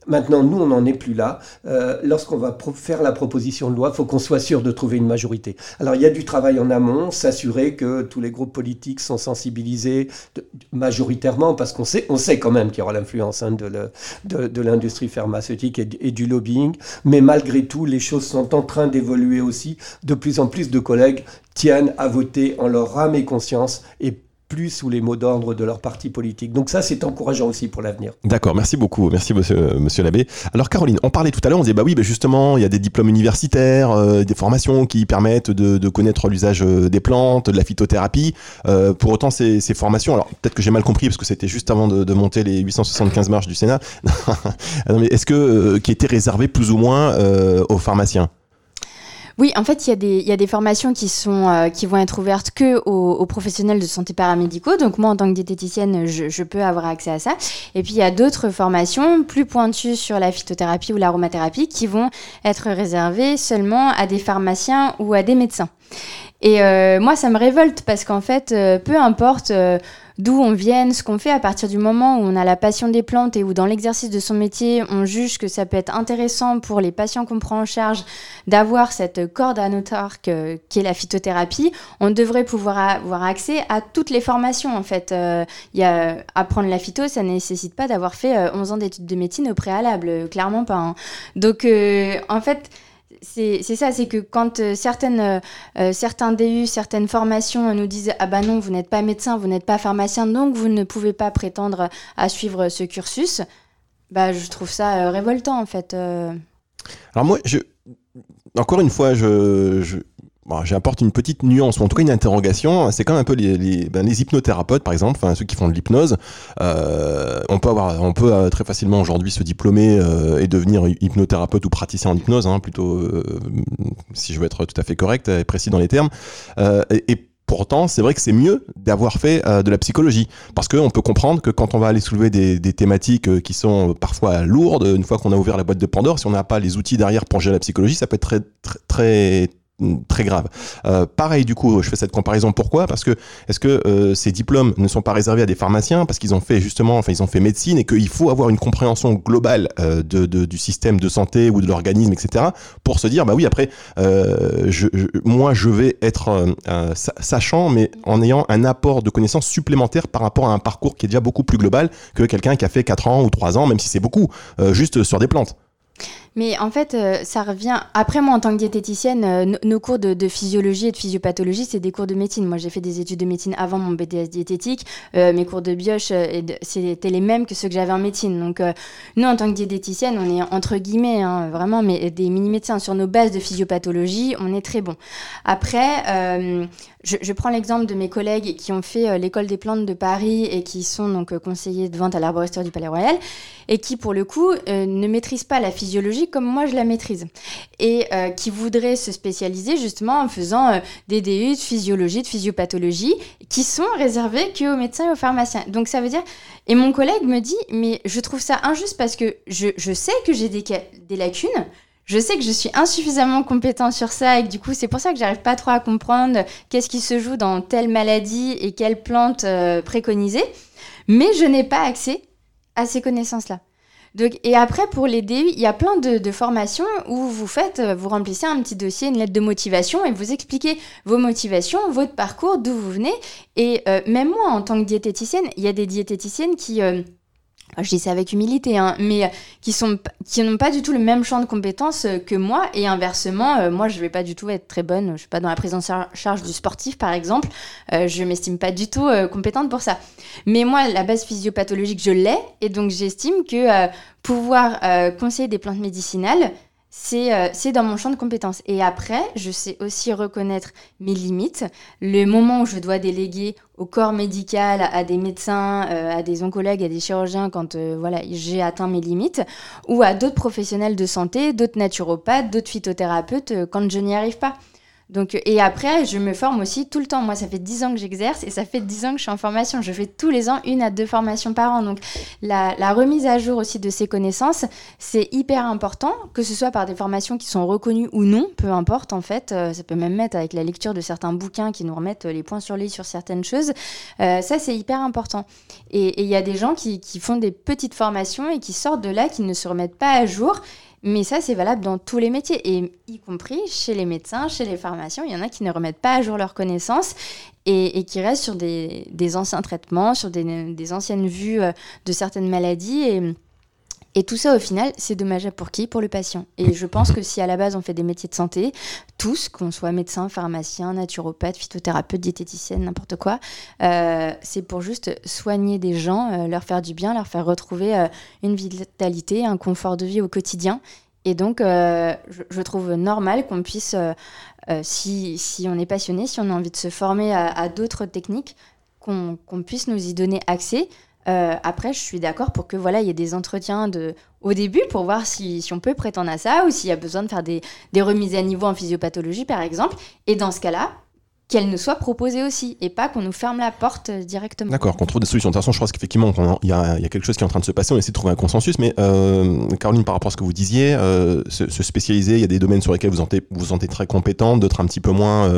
[SPEAKER 2] Maintenant, nous, on n'en est plus là. Euh, lorsqu'on va faire la proposition de loi, il faut qu'on soit sûr de trouver une majorité. Alors, il y a du travail en amont, s'assurer que tous les groupes politiques sont sensibilisés majoritairement, parce qu'on sait, on sait quand même qu'il y aura l'influence hein, de l'industrie pharmaceutique et, et du lobbying, mais malgré tout, les choses sont en train d'évoluer aussi. De plus en plus de collègues tiennent à voter en leur âme et conscience et plus sous les mots d'ordre de leur parti politique. Donc ça, c'est encourageant aussi pour l'avenir.
[SPEAKER 1] D'accord, merci beaucoup, merci monsieur, monsieur l'abbé. Alors Caroline, on parlait tout à l'heure, on disait bah oui, bah justement, il y a des diplômes universitaires, euh, des formations qui permettent de, connaître l'usage euh, des plantes, de la phytothérapie. Euh, pour autant, ces, formations, alors peut-être que j'ai mal compris parce que c'était juste avant de, monter les 875 marches du Sénat. mais est-ce que qui était réservé plus ou moins aux pharmaciens?
[SPEAKER 4] Oui, en fait, il y, a des, formations qui, sont, euh, qui vont être ouvertes que aux, professionnels de santé paramédicaux. Donc moi, en tant que diététicienne, je, je peux avoir accès à ça. Et puis, il y a d'autres formations plus pointues sur la phytothérapie ou l'aromathérapie qui vont être réservées seulement à des pharmaciens ou à des médecins. Et euh, moi, ça me révolte parce qu'en fait, euh, peu importe d'où on vient, ce qu'on fait à partir du moment où on a la passion des plantes et où dans l'exercice de son métier, on juge que ça peut être intéressant pour les patients qu'on prend en charge d'avoir cette corde à notre euh, qui est la phytothérapie, on devrait pouvoir avoir accès à toutes les formations en fait. Euh, apprendre la phyto, ça ne nécessite pas d'avoir fait 11 euh, ans d'études de médecine au préalable, clairement pas. Hein. Donc en fait, c'est ça, c'est que quand euh, certaines, euh, euh, certains DU, certaines formations nous disent Ah bah non, vous n'êtes pas médecin, vous n'êtes pas pharmacien, donc vous ne pouvez pas prétendre à suivre ce cursus, bah je trouve ça révoltant en fait.
[SPEAKER 1] Alors moi, encore une fois, je, j'apporte une petite nuance, ou en tout cas une interrogation. C'est même un peu les, les, ben, les hypnothérapeutes, par exemple, enfin, ceux qui font de l'hypnose. Euh, on peut avoir, on peut euh, très facilement aujourd'hui se diplômer euh, et devenir hypnothérapeute ou praticien en hypnose, hein, plutôt, euh, si je veux être tout à fait correct et précis dans les termes. et, et Pourtant, c'est vrai que c'est mieux d'avoir fait de la psychologie, parce qu'on peut comprendre que quand on va aller soulever des, des thématiques qui sont parfois lourdes, une fois qu'on a ouvert la boîte de Pandore, si on n'a pas les outils derrière pour gérer la psychologie, ça peut être très, très, très très grave. Euh, pareil, du coup, je fais cette comparaison. Pourquoi? Parce que est-ce que euh, ces diplômes ne sont pas réservés à des pharmaciens parce qu'ils ont fait justement, enfin, ils ont fait médecine et qu'il faut avoir une compréhension globale euh, de, du système de santé ou de l'organisme, etc. Pour se dire, bah oui, après, je, moi, je vais être sachant, mais en ayant un apport de connaissances supplémentaires par rapport à un parcours qui est déjà beaucoup plus global que quelqu'un qui a fait 4 ans ou 3 ans, même si c'est beaucoup, juste sur des plantes.
[SPEAKER 4] Mais en fait, euh, ça revient. Après, moi, en tant que diététicienne, euh, nos cours de, physiologie et de physiopathologie, c'est des cours de médecine. Moi, j'ai fait des études de médecine avant mon BTS diététique. Euh, mes cours de bioche, c'était les mêmes que ceux que j'avais en médecine. Donc, nous, en tant que diététicienne, on est entre guillemets, hein, vraiment, mais des mini-médecins. Sur nos bases de physiopathologie, on est très bon. Après, je, prends l'exemple de mes collègues qui ont fait l'école des plantes de Paris et qui sont donc conseillers de vente à l'arboristerie du Palais Royal et qui, pour le coup, ne maîtrisent pas la physiologie comme moi je la maîtrise. Et euh, qui voudrait se spécialiser justement en faisant euh, des DU de physiologie, de physiopathologie qui sont réservés qu'aux médecins et aux pharmaciens. Donc ça veut dire, et mon collègue me dit, mais je trouve ça injuste parce que je, je sais que j'ai des, des lacunes, je sais que je suis insuffisamment compétent sur ça et que du coup c'est pour ça que j'arrive pas trop à comprendre qu'est-ce qui se joue dans telle maladie et quelle plante euh, préconiser, mais je n'ai pas accès à ces connaissances-là et après, pour les DU, il y a plein de, formations où vous faites, euh, vous remplissez un petit dossier, une lettre de motivation et vous expliquez vos motivations, votre parcours, d'où vous venez. Et euh, même moi, en tant que diététicienne, il y a des diététiciennes qui... Euh, je dis ça avec humilité, hein, mais qui sont qui n'ont pas du tout le même champ de compétences euh, que moi et inversement, euh, moi je vais pas du tout être très bonne, je suis pas dans la prise en charge du sportif par exemple, euh, je m'estime pas du tout compétente pour ça. Mais moi la base physiopathologique je l'ai et donc j'estime que pouvoir conseiller des plantes médicinales euh, c'est dans mon champ de compétences. Et après, je sais aussi reconnaître mes limites. Le moment où je dois déléguer au corps médical, à des médecins, euh, à des oncologues, à des chirurgiens, quand euh, voilà, j'ai atteint mes limites, ou à d'autres professionnels de santé, d'autres naturopathes, d'autres phytothérapeutes, quand je n'y arrive pas. Donc, et après, je me forme aussi tout le temps. Moi, ça fait 10 ans que j'exerce et ça fait 10 ans que je suis en formation. Je fais tous les ans une à deux formations par an. Donc, la, remise à jour aussi de ces connaissances, c'est hyper important, que ce soit par des formations qui sont reconnues ou non, peu importe en fait. Euh, ça peut même mettre avec la lecture de certains bouquins qui nous remettent les points sur les sur certaines choses. Euh, ça, c'est hyper important. Et il y a des gens qui, qui font des petites formations et qui sortent de là, qui ne se remettent pas à jour mais ça, c'est valable dans tous les métiers, et y compris chez les médecins, chez les pharmaciens. Il y en a qui ne remettent pas à jour leurs connaissances et, qui restent sur des, anciens traitements, sur des, anciennes vues euh, de certaines maladies. Et tout ça, au final, c'est dommageable pour qui? Pour le patient. Et je pense que si à la base on fait des métiers de santé, tous, qu'on soit médecin, pharmacien, naturopathe, phytothérapeute, diététicienne, n'importe quoi, euh, c'est pour juste soigner des gens, euh, leur faire du bien, leur faire retrouver euh, une vitalité, un confort de vie au quotidien. Et donc, je, trouve normal qu'on puisse, si, on est passionné, si on a envie de se former à d'autres techniques, qu'on puisse nous y donner accès euh, après, je suis d'accord pour que voilà, il y ait des entretiens de, au début pour voir si, si on peut prétendre à ça ou s'il y a besoin de faire des, des remises à niveau en physiopathologie, par exemple. Et dans ce cas-là, qu'elle nous soit proposée aussi et pas qu'on nous ferme la porte euh, directement.
[SPEAKER 1] D'accord, qu'on trouve des solutions. De toute façon, je pense qu'effectivement, il y, a quelque chose qui est en train de se passer. On essaie de trouver un consensus. Mais euh, Caroline, par rapport à ce que vous disiez, euh, se, spécialiser, il y a des domaines sur lesquels vous sentez, vous sentez très compétente, d'autres un petit peu moins.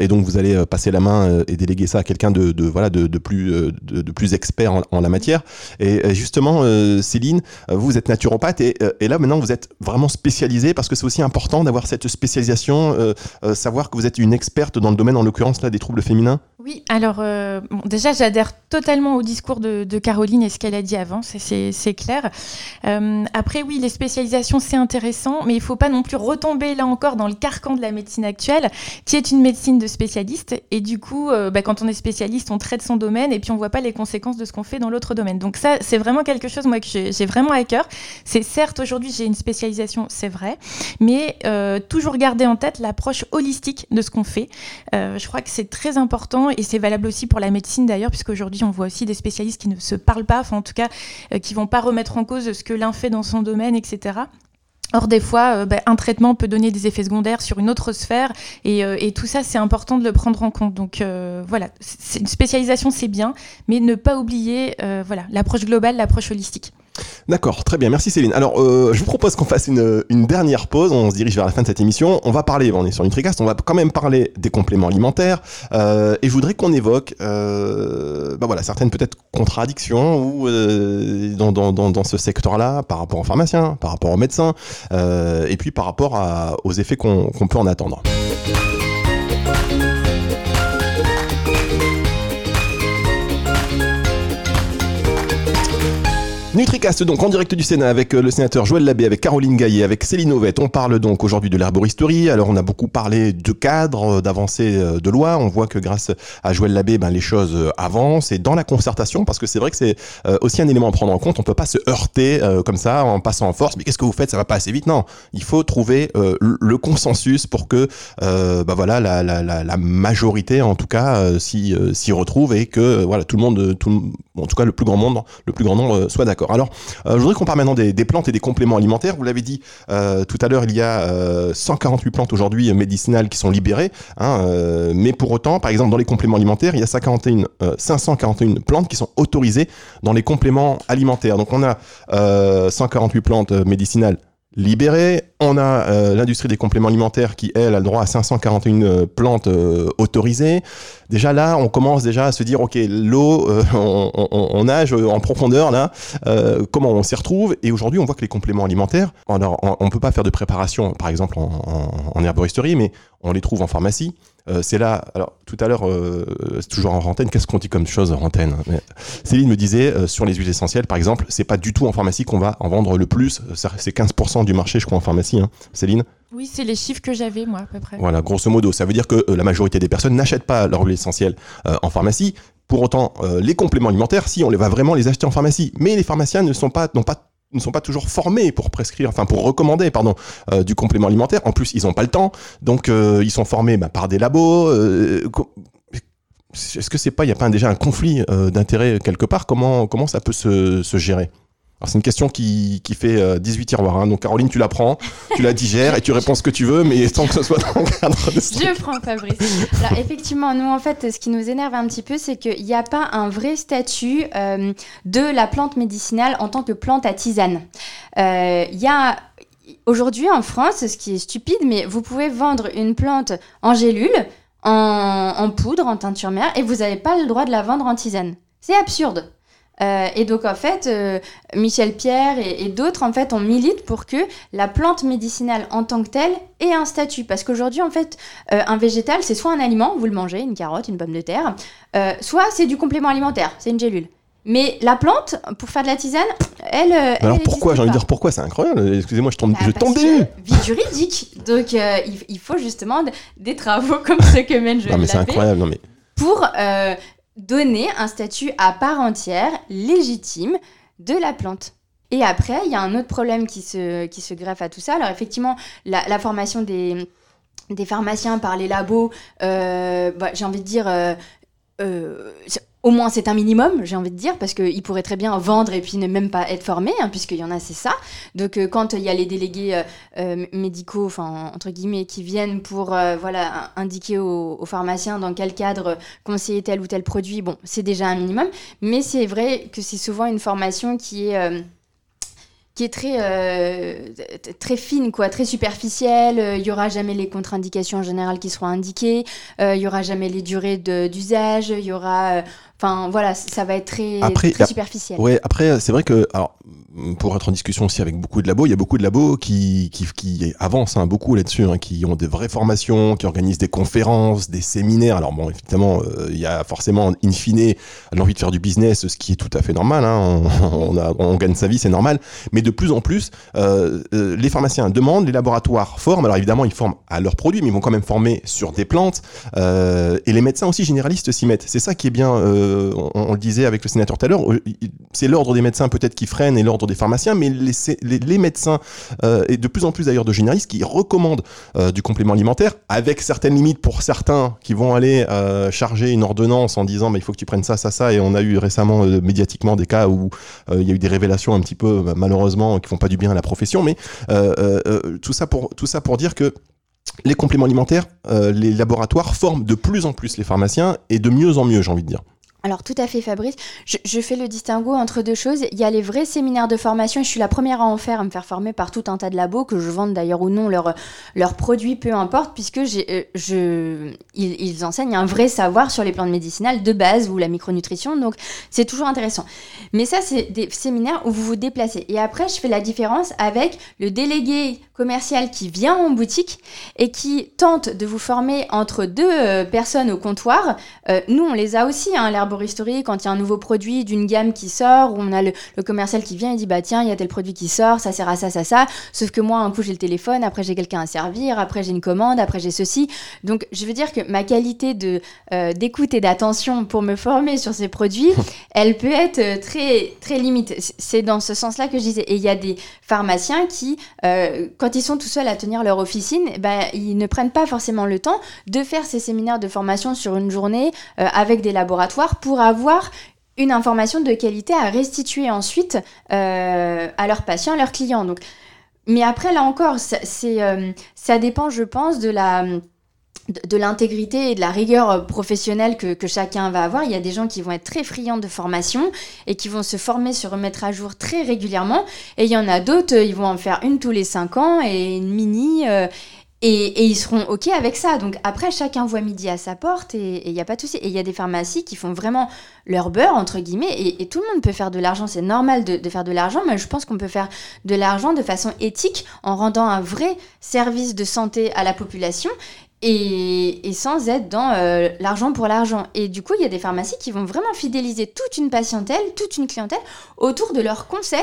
[SPEAKER 1] et donc, vous allez passer la main et déléguer ça à quelqu'un de, voilà, de, plus, de, plus expert en, la matière. Et justement, Céline, vous êtes naturopathe et, et, là, maintenant, vous êtes vraiment spécialisée parce que c'est aussi important d'avoir cette spécialisation, savoir que vous êtes une experte dans le domaine en l'occurrence là des troubles féminins
[SPEAKER 3] Oui, alors euh, déjà j'adhère totalement au discours de, Caroline et ce qu'elle a dit avant, c'est clair. Euh, après oui, les spécialisations c'est intéressant, mais il faut pas non plus retomber là encore dans le carcan de la médecine actuelle, qui est une médecine de spécialistes. Et du coup, euh, bah, quand on est spécialiste, on traite son domaine et puis on voit pas les conséquences de ce qu'on fait dans l'autre domaine. Donc ça, c'est vraiment quelque chose moi que j'ai vraiment à cœur. C'est certes aujourd'hui j'ai une spécialisation, c'est vrai, mais toujours garder en tête l'approche holistique de ce qu'on fait je crois que c'est très important et c'est valable aussi pour la médecine d'ailleurs, puisqu'aujourd'hui on voit aussi des spécialistes qui ne se parlent pas, enfin en tout cas euh, qui vont pas remettre en cause ce que l'un fait dans son domaine, etc. Or, des fois, euh, bah, un traitement peut donner des effets secondaires sur une autre sphère, et, euh, tout ça, c'est important de le prendre en compte. Donc voilà, une spécialisation, c'est bien, mais ne pas oublier voilà l'approche globale, l'approche holistique.
[SPEAKER 1] D'accord, très bien, merci Céline. Alors, euh, je vous propose qu'on fasse une, dernière pause, on se dirige vers la fin de cette émission. On va parler, on est sur NutriCast, on va quand même parler des compléments alimentaires, euh, et je voudrais qu'on évoque euh, bah voilà, certaines peut-être contradictions ou, dans, dans, dans, ce secteur-là par rapport aux pharmaciens, par rapport aux médecins, et puis par rapport à, aux effets qu'on peut en attendre. NutriCast donc en direct du Sénat avec euh, le sénateur Joël Labbé, avec Caroline Gaillet, avec Céline Ovette. On parle donc aujourd'hui de l'herboristerie. Alors on a beaucoup parlé de cadre, euh, d'avancée euh, de loi. On voit que grâce à Joël Labbé, ben, les choses avancent et dans la concertation, parce que c'est vrai que c'est aussi un élément à prendre en compte. On peut pas se heurter comme ça en passant en force. Mais qu'est-ce que vous faites? Ça va pas assez vite. Non, il faut trouver le consensus pour que ben, voilà la, la, la, majorité en tout cas s'y, s'y retrouve et que voilà tout le monde, tout, en tout cas le plus grand nombre, le plus grand nombre soit d'accord. Alors, euh, je voudrais qu'on parle maintenant des, plantes et des compléments alimentaires. Vous l'avez dit euh, tout à l'heure, il y a 148 euh, plantes aujourd'hui médicinales qui sont libérées. Hein, mais pour autant, par exemple, dans les compléments alimentaires, il y a 541, 541 plantes qui sont autorisées dans les compléments alimentaires. Donc, on a 148 plantes médicinales libérées. On a l'industrie des compléments alimentaires qui, elle, a le droit à 541 plantes autorisées. Déjà là, on commence déjà à se dire, ok, l'eau, euh, on, nage en profondeur là, euh, comment on s'y retrouve? Et aujourd'hui, on voit que les compléments alimentaires, on ne peut pas faire de préparation, par exemple en, herboristerie, mais on les trouve en pharmacie. Euh, c'est là, alors tout à l'heure, c'est toujours en antenne, qu'est-ce qu'on dit comme chose en antenne? Céline me disait, sur les huiles essentielles, par exemple, c'est pas du tout en pharmacie qu'on va en vendre le plus, c'est 15% du marché, je crois, en pharmacie. Hein. Céline?
[SPEAKER 3] Oui, c'est les chiffres que j'avais, moi, à peu près.
[SPEAKER 1] Voilà, grosso modo, ça veut dire que euh, la majorité des personnes n'achètent pas leur huile essentielle euh, en pharmacie. Pour autant, euh, les compléments alimentaires, si, on les va vraiment les acheter en pharmacie. Mais les pharmaciens ne sont pas, pas ne sont pas toujours formés pour prescrire, enfin pour recommander, pardon, du complément alimentaire. En plus, ils n'ont pas le temps, donc ils sont formés bah, par des labos. Est-ce que c'est pas, il n'y a pas déjà un conflit d'intérêt quelque part? Comment ça peut se gérer? C'est une question qui, qui fait 18 euh, tiroirs. Hein. Donc Caroline, tu la prends, tu la digères et tu réponds ce que tu veux, mais sans que ce soit dans le cadre de
[SPEAKER 4] Je prends Fabrice. Alors effectivement, nous en fait, ce qui nous énerve un petit peu, c'est qu'il n'y a pas un vrai statut euh, de la plante médicinale en tant que plante à tisane. Euh, il y a aujourd'hui en France, ce qui est stupide, mais vous pouvez vendre une plante en gélule, en, en poudre, en teinture mère, et vous n'avez pas le droit de la vendre en tisane. C'est absurde. Euh, et donc en fait, euh, Michel Pierre et, d'autres en fait on milite pour que la plante médicinale en tant que telle ait un statut. Parce qu'aujourd'hui en fait, euh, un végétal c'est soit un aliment, vous le mangez, une carotte, une pomme de terre, soit c'est du complément alimentaire, c'est une gélule. Mais la plante, pour faire de la tisane, elle. elle
[SPEAKER 1] alors pourquoi? J'ai envie de dire pourquoi C'est incroyable. Excusez-moi, je tombe,
[SPEAKER 4] Bah,
[SPEAKER 1] je tombe des.
[SPEAKER 4] Vie juridique. Donc, euh, il, il faut justement des travaux comme ceux que mène
[SPEAKER 1] Non, mais c'est incroyable. Non, mais
[SPEAKER 4] pour euh, donner un statut à part entière, légitime, de la plante. Et après, il y a un autre problème qui se, greffe à tout ça. Alors, effectivement, la, formation des, pharmaciens par les labos, euh, bah, j'ai envie de dire. euh, euh, au moins, c'est un minimum, j'ai envie de dire, parce qu'ils pourraient très bien vendre et puis ne même pas être formés, hein, puisqu'il y en a, c'est ça. Donc, euh, quand il y a les délégués euh, euh, médicaux, enfin, entre guillemets, qui viennent pour euh, voilà, indiquer aux, pharmaciens dans quel cadre conseiller tel ou tel produit, bon, c'est déjà un minimum. Mais c'est vrai que c'est souvent une formation qui est. euh, qui est très, euh, très fine, quoi, très superficielle. Euh, Il y aura jamais les contre-indications en général qui seront indiquées. Euh, Il y aura jamais les durées d'usage. Il y aura, euh, enfin voilà, ça va être très,
[SPEAKER 1] Après,
[SPEAKER 4] très
[SPEAKER 1] la-
[SPEAKER 4] superficiel.
[SPEAKER 1] Ouais, après, c'est vrai que, alors, pour être en discussion aussi avec beaucoup de labos, il y a beaucoup de labos qui, qui, qui avancent hein, beaucoup là-dessus, hein, qui ont des vraies formations, qui organisent des conférences, des séminaires. Alors, bon, évidemment, euh, il y a forcément, in fine, l'envie de faire du business, ce qui est tout à fait normal. Hein, on, on, a- on gagne sa vie, c'est normal. Mais de plus en plus, euh, euh, les pharmaciens demandent, les laboratoires forment. Alors, évidemment, ils forment à leurs produits, mais ils vont quand même former sur des plantes. Et les médecins aussi généralistes s'y mettent. C'est ça qui est bien, on, le disait avec le sénateur tout à l'heure, euh, c'est l'ordre des médecins peut-être qui freine et l'ordre des pharmaciens, mais les, médecins, euh, et de plus en plus d'ailleurs de généralistes, qui recommandent euh, du complément alimentaire, avec certaines limites pour certains qui vont aller charger une ordonnance en disant mais il faut que tu prennes ça, ça, ça, et on a eu récemment médiatiquement des cas où il y a eu des révélations un petit peu euh, malheureusement qui font pas du bien à la profession, mais tout, ça pour, tout dire que les compléments alimentaires, les laboratoires forment de plus en plus les pharmaciens et de mieux en mieux, j'ai envie de dire.
[SPEAKER 4] Alors tout à fait Fabrice, je, fais le distinguo entre deux choses. Il y a les vrais séminaires de formation, je suis la première à en faire, à me faire former par tout un tas de labos, que je vende d'ailleurs ou non leurs produits, peu importe, puisque euh, je, ils, enseignent un vrai savoir sur les plantes médicinales de base ou la micronutrition, donc c'est toujours intéressant. Mais ça, c'est des séminaires où vous vous déplacez. Et après, je fais la différence avec le délégué commercial qui vient en boutique et qui tente de vous former entre deux euh, personnes au comptoir. Euh, nous, on les a aussi, hein, l'herboristerie, quand il y a un nouveau produit d'une gamme qui sort, où on a le, le commercial qui vient et dit bah tiens, il y a tel produit qui sort, ça sert à ça, ça, ça. Sauf que moi, un coup, j'ai le téléphone, après, j'ai quelqu'un à servir, après, j'ai une commande, après, j'ai ceci. Donc, je veux dire que ma qualité de euh, d'écoute et d'attention pour me former sur ces produits, elle peut être euh, très très limite. C'est dans ce sens-là que je disais. Et il y a des pharmaciens qui, euh, quand ils sont tout seuls à tenir leur officine, ben, ils ne prennent pas forcément le temps de faire ces séminaires de formation sur une journée euh, avec des laboratoires pour avoir une information de qualité à restituer ensuite euh, à leurs patients, à leurs clients. Donc, mais après, là encore, ça, euh, ça dépend, je pense, de la de, l'intégrité et de la rigueur euh, professionnelle que, chacun va avoir. Il y a des gens qui vont être très friands de formation et qui vont se former, se remettre à jour très régulièrement. Et il y en a d'autres, ils vont en faire une tous les cinq ans et une mini. Et, ils seront OK avec ça. Donc après, chacun voit midi à sa porte et il n'y a pas de souci. Et il y a des pharmacies qui font vraiment leur beurre, entre guillemets, et, tout le monde peut faire de l'argent. C'est normal de, faire de l'argent, mais je pense qu'on peut faire de l'argent de façon éthique en rendant un vrai service de santé à la population et, et sans être dans euh, l'argent pour l'argent. Et du coup, il y a des pharmacies qui vont vraiment fidéliser toute une patientèle, toute une clientèle autour de leurs conseils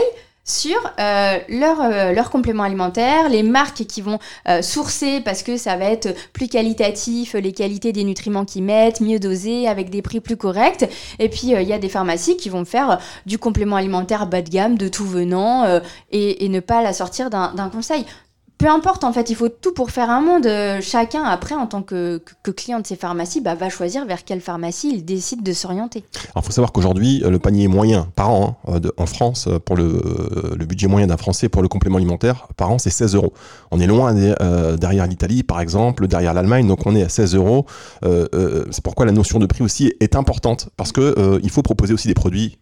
[SPEAKER 4] sur euh, leurs euh, leurs compléments alimentaires, les marques qui vont euh, sourcer parce que ça va être plus qualitatif, les qualités des nutriments qu'ils mettent, mieux dosés, avec des prix plus corrects. Et puis, euh, il y a des pharmacies qui vont faire euh, du complément alimentaire bas de gamme, de tout venant, et, ne pas la sortir d'un conseil. Peu importe, en fait, il faut tout pour faire un monde. Euh, Chacun, après, en tant que, client de ces pharmacies, bah, va choisir vers quelle pharmacie il décide de s'orienter.
[SPEAKER 1] Alors, il faut savoir qu'aujourd'hui, euh, le panier moyen par an euh, en France, pour le, le budget moyen d'un Français pour le complément alimentaire, par an, c'est 16 euros. On est loin derrière l'Italie, par exemple, derrière l'Allemagne, donc on est à 16 euros. C'est pourquoi la notion de prix aussi est importante, parce que euh, il faut proposer aussi des produits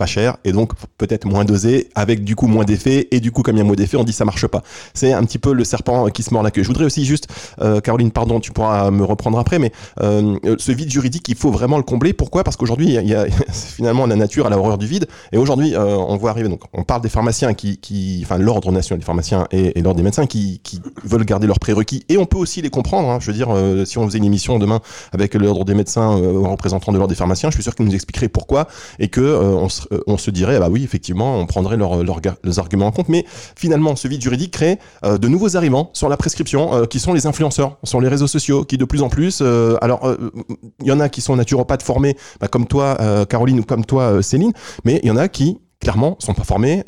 [SPEAKER 1] pas cher et donc peut-être moins dosé avec du coup moins d'effet et du coup comme il y a moins d'effet on dit ça marche pas. C'est un petit peu le serpent qui se mord la queue. Je voudrais aussi juste euh, Caroline pardon tu pourras me reprendre après mais euh, ce vide juridique il faut vraiment le combler. Pourquoi? Parce qu'aujourd'hui il y a, finalement la nature à la horreur du vide. Et aujourd'hui euh, on voit arriver donc on parle des pharmaciens qui, qui enfin l'ordre national des pharmaciens et, l'ordre des médecins qui, qui, veulent garder leurs prérequis. Et on peut aussi les comprendre hein. je veux dire si on faisait une émission demain avec l'ordre des médecins en représentant de l'ordre des pharmaciens je suis sûr qu'ils nous expliqueraient pourquoi et que on se on se dirait, ah bah oui, effectivement, on prendrait leurs arguments en compte. Mais finalement, ce vide juridique crée euh, de nouveaux arrivants sur la prescription, euh, qui sont les influenceurs, sur les réseaux sociaux, qui de plus en plus, alors, il y en a qui sont naturopathes formés, bah, comme toi, Caroline, ou comme toi, Céline, mais il y en a qui clairement sont pas formés.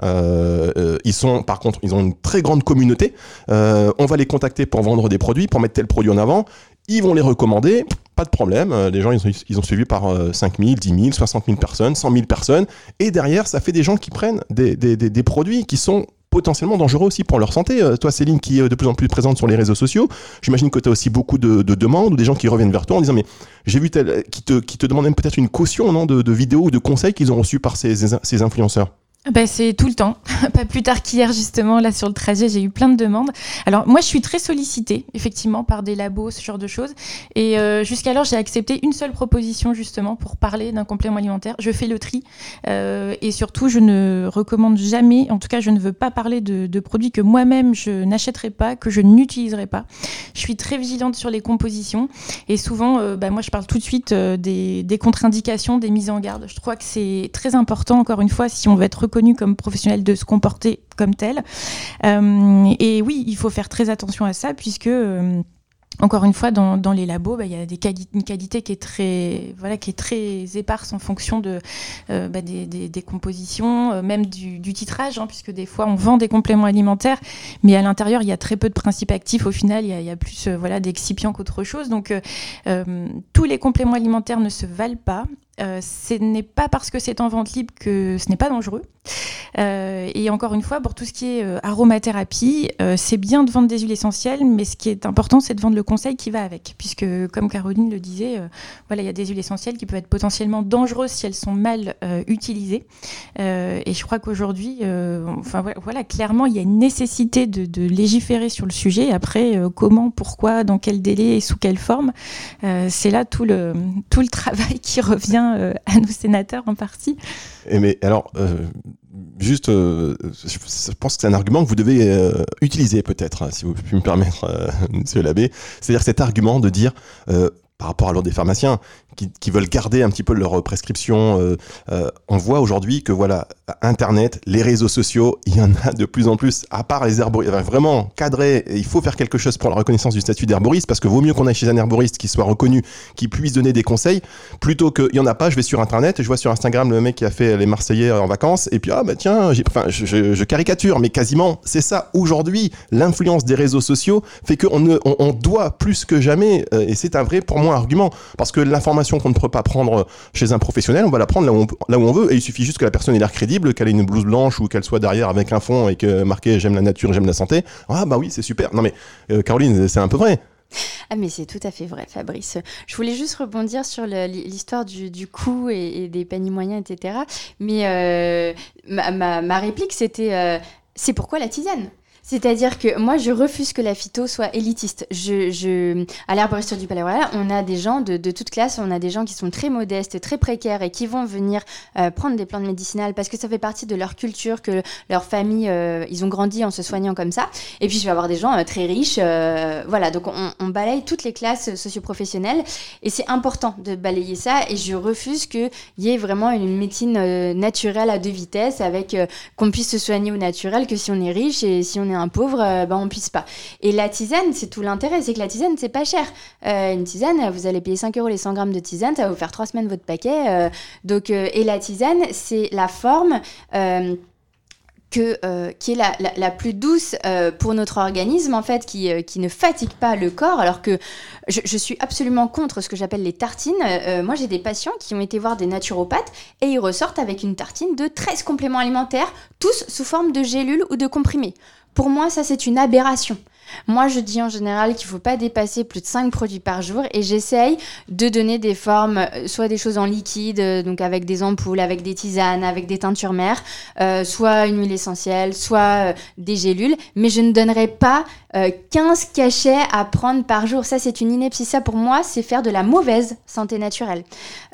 [SPEAKER 1] ils sont, par contre, ils ont une très grande communauté. on va les contacter pour vendre des produits, pour mettre tel produit en avant. Ils vont les recommander, pas de problème. Euh, les gens, ils ont, suivi par 5 000, 10 000, 60 000 personnes, 100 000 personnes. Et derrière, ça fait des gens qui prennent des, produits qui sont potentiellement dangereux aussi pour leur santé. Euh, toi, Céline, qui est de plus en plus présente sur les réseaux sociaux, j'imagine que tu as aussi beaucoup de, demandes ou des gens qui reviennent vers toi en disant mais j'ai vu tel, qui te, qui te peut-être une caution non, de, vidéos ou de conseils qu'ils ont reçus par ces influenceurs.
[SPEAKER 3] Bah, c'est tout le temps. Pas plus tard qu'hier, justement, là, sur le trajet, j'ai eu plein de demandes. Alors, moi, je suis très sollicitée, effectivement, par des labos, ce genre de choses. Et euh, jusqu'alors, j'ai accepté une seule proposition, justement, pour parler d'un complément alimentaire. Je fais le tri. Euh, et surtout, je ne recommande jamais, en tout cas, je ne veux pas parler de, de produits que moi-même, je n'achèterai pas, que je n'utiliserai pas. Je suis très vigilante sur les compositions. Et souvent, bah, moi, je parle tout de suite euh, des, des contre-indications, des mises en garde. Je crois que c'est très important, encore une fois, si on veut être connu comme professionnel de se comporter comme tel. Euh, et oui, il faut faire très attention à ça puisque euh, encore une fois, dans, dans les labos, bah, il y a des une qualité qui est très, voilà, qui est très éparse en fonction de, euh, bah, des, des, compositions, même du, titrage, hein, puisque des fois on vend des compléments alimentaires, mais à l'intérieur il y a très peu de principes actifs. Au final, il y a, il y a plus voilà d'excipients qu'autre chose. Donc tous les compléments alimentaires ne se valent pas. Euh, ce n'est pas parce que c'est en vente libre que ce n'est pas dangereux. Euh, et encore une fois, pour tout ce qui est euh, aromathérapie, c'est bien de vendre des huiles essentielles, mais ce qui est important, c'est de vendre le conseil qui va avec. Puisque, comme Caroline le disait, voilà, il y a des huiles essentielles qui peuvent être potentiellement dangereuses si elles sont mal utilisées. et je crois qu'aujourd'hui, enfin voilà, clairement, il y a une nécessité de, de légiférer sur le sujet. Après, comment, pourquoi, dans quel délai et sous quelle forme, c'est là tout le, tout le travail qui revient euh, à nos sénateurs en partie.
[SPEAKER 1] Mais alors, euh, juste, euh, je pense que c'est un argument que vous devez utiliser peut-être, si vous pouvez me permettre, Monsieur l'abbé. C'est-à-dire cet argument de dire par rapport à l'ordre des pharmaciens qui, veulent garder un petit peu leur prescription. Euh, euh, on voit aujourd'hui que voilà, Internet, les réseaux sociaux, il y en a de plus en plus. À part les herboristes, vraiment cadré. Il faut faire quelque chose pour la reconnaissance du statut d'herboriste parce que vaut mieux qu'on aille chez un herboriste qui soit reconnu, qui puisse donner des conseils, plutôt qu'il y en a pas. Je vais sur Internet et je vois sur Instagram le mec qui a fait les Marseillais en vacances et puis ah bah tiens, enfin je, caricature, mais quasiment c'est ça. Aujourd'hui, l'influence des réseaux sociaux fait qu'on on, doit plus que jamais, euh, et c'est un vrai pour moi argument, parce que l'information qu'on ne peut pas prendre chez un professionnel, on va la prendre là où on, veut, et il suffit juste que la personne ait l'air crédible, qu'elle ait une blouse blanche ou qu'elle soit derrière avec un fond et que marqué j'aime la nature, j'aime la santé. Ah bah oui, c'est super. Non mais euh, Caroline, c'est un peu vrai.
[SPEAKER 4] Ah mais c'est tout à fait vrai Fabrice. Je voulais juste rebondir sur l'histoire du, du, coût et, des paniers moyens, etc. Mais euh, ma, réplique c'était euh, c'est pourquoi la tisane c'est-à-dire que moi, je refuse que la phyto soit élitiste. Je, je... À l'herboriste du Palais Royal, on a des gens de, de, toute classe, on a des gens qui sont très modestes, très précaires et qui vont venir euh, prendre des plantes médicinales parce que ça fait partie de leur culture, que leur famille, euh, ils ont grandi en se soignant comme ça. Et puis, je vais avoir des gens euh, très riches. voilà, donc on, on, balaye toutes les classes socioprofessionnelles et c'est important de balayer ça. Et je refuse qu'il y ait vraiment une médecine naturelle à deux vitesses avec qu'on puisse se soigner au naturel que si on est riche et si on est un pauvre, euh, ben on puisse pas. Et la tisane, c'est tout l'intérêt, c'est que la tisane, c'est pas cher. Euh, une tisane, vous allez payer 5 euros les 100 grammes de tisane, ça va vous faire 3 semaines votre paquet. Euh. donc, et la tisane, c'est la forme que, euh, qui est la, la, plus douce euh, pour notre organisme, en fait, qui, euh, qui, ne fatigue pas le corps, alors que je, je suis absolument contre ce que j'appelle les tartines. moi, j'ai des patients qui ont été voir des naturopathes et ils ressortent avec une tartine de 13 compléments alimentaires, tous sous forme de gélules ou de comprimés. Pour moi, ça, c'est une aberration. Moi, je dis en général qu'il ne faut pas dépasser plus de 5 produits par jour et j'essaye de donner des formes, euh, soit des choses en liquide, euh, donc avec des ampoules, avec des tisanes, avec des teintures mères, euh, soit une huile essentielle, soit des gélules, mais je ne donnerai pas 15 cachets à prendre par jour. Ça, c'est une ineptie. Ça, pour moi, c'est faire de la mauvaise santé naturelle.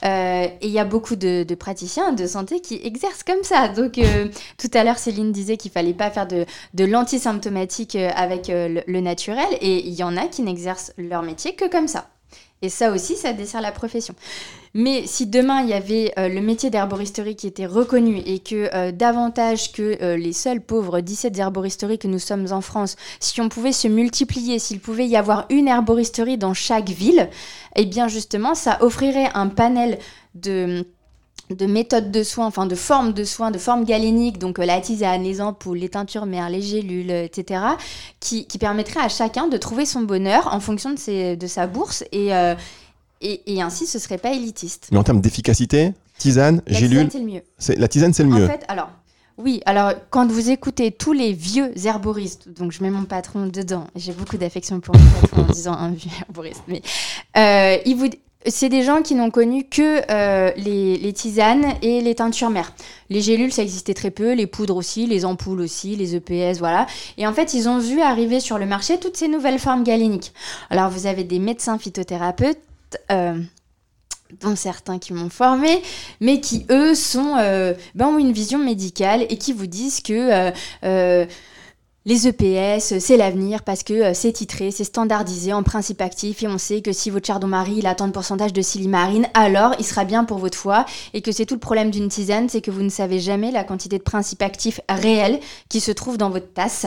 [SPEAKER 4] et il y a beaucoup de, praticiens de santé qui exercent comme ça. Donc, tout à l'heure, Céline disait qu'il fallait pas faire de, de l'antisymptomatique avec le, le naturel et il y en a qui n'exercent leur métier que comme ça. Et ça aussi, ça dessert la profession. Mais si demain il y avait euh, le métier d'herboristerie qui était reconnu et que euh, davantage que euh, les seuls pauvres 17 herboristeries que nous sommes en France, si on pouvait se multiplier, s'il pouvait y avoir une herboristerie dans chaque ville, eh bien justement, ça offrirait un panel de de méthodes de soins, enfin de formes de soins, de formes galéniques, donc la tisane, les ampoules, les teintures mères, les gélules, etc., qui, qui permettraient à chacun de trouver son bonheur en fonction de, sa bourse et, et, et, ainsi ce serait pas élitiste.
[SPEAKER 1] Mais en termes d'efficacité, tisane,
[SPEAKER 4] la
[SPEAKER 1] gélule.
[SPEAKER 4] c'est le mieux.
[SPEAKER 1] La tisane, c'est le mieux.
[SPEAKER 4] En fait, alors. Oui, alors quand vous écoutez tous les vieux herboristes, donc je mets mon patron dedans, j'ai beaucoup d'affection pour mon patron en disant un vieux herboriste, mais euh, il vous, c'est des gens qui n'ont connu que euh, les, tisanes et les teintures mères. Les gélules, ça existait très peu, les poudres aussi, les ampoules aussi, les EPS, voilà. Et en fait, ils ont vu arriver sur le marché toutes ces nouvelles formes galéniques. Alors, vous avez des médecins phytothérapeutes. Euh, dont certains qui m'ont formé, mais qui eux sont euh, ben, ont une vision médicale et qui vous disent que les EPS, c'est l'avenir parce que euh, c'est titré, c'est standardisé en principe actif et on sait que si votre chardon-marie il a tant de pourcentage de silimarine, alors il sera bien pour votre foie et que c'est tout le problème d'une tisane, c'est que vous ne savez jamais la quantité de principe actif réel qui se trouve dans votre tasse.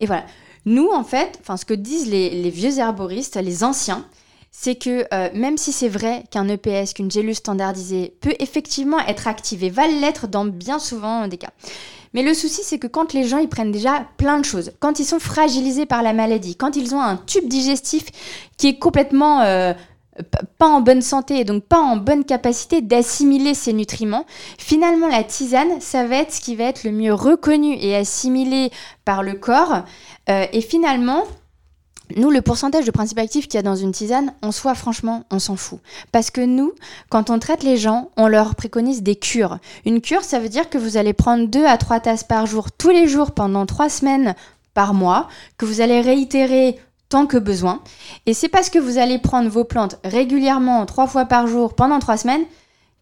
[SPEAKER 4] Et voilà. Nous, en fait, ce que disent les, vieux herboristes, les anciens, c'est que euh, même si c'est vrai qu'un EPS, qu'une gélule standardisée peut effectivement être activée, va l'être dans bien souvent des cas. Mais le souci, c'est que quand les gens, ils prennent déjà plein de choses, quand ils sont fragilisés par la maladie, quand ils ont un tube digestif qui est complètement euh, pas en bonne santé et donc pas en bonne capacité d'assimiler ces nutriments, finalement la tisane, ça va être ce qui va être le mieux reconnu et assimilé par le corps. Euh, et finalement, nous, le pourcentage de principes actifs qu'il y a dans une tisane, en soi, franchement, on s'en fout. Parce que nous, quand on traite les gens, on leur préconise des cures. Une cure, ça veut dire que vous allez prendre 2 à 3 tasses par jour, tous les jours, pendant 3 semaines par mois, que vous allez réitérer tant que besoin. Et c'est parce que vous allez prendre vos plantes régulièrement, 3 fois par jour, pendant 3 semaines,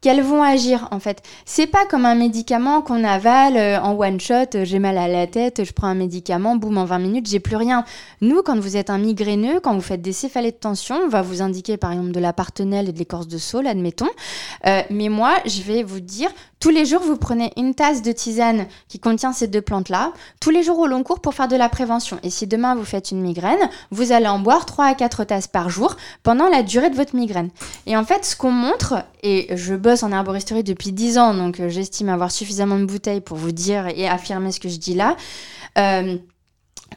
[SPEAKER 4] qu'elles vont agir en fait. C'est pas comme un médicament qu'on avale euh, en one shot, euh, j'ai mal à la tête, je prends un médicament, boum, en 20 minutes, j'ai plus rien. Nous, quand vous êtes un migraineux, quand vous faites des céphalées de tension, on va vous indiquer par exemple de la partenelle et de l'écorce de saule, admettons. Euh, mais moi, je vais vous dire, tous les jours, vous prenez une tasse de tisane qui contient ces deux plantes-là, tous les jours au long cours pour faire de la prévention. Et si demain vous faites une migraine, vous allez en boire 3 à 4 tasses par jour pendant la durée de votre migraine. Et en fait, ce qu'on montre, et je bosse en herboristerie depuis 10 ans, donc euh, j'estime avoir suffisamment de bouteilles pour vous dire et affirmer ce que je dis là. Euh,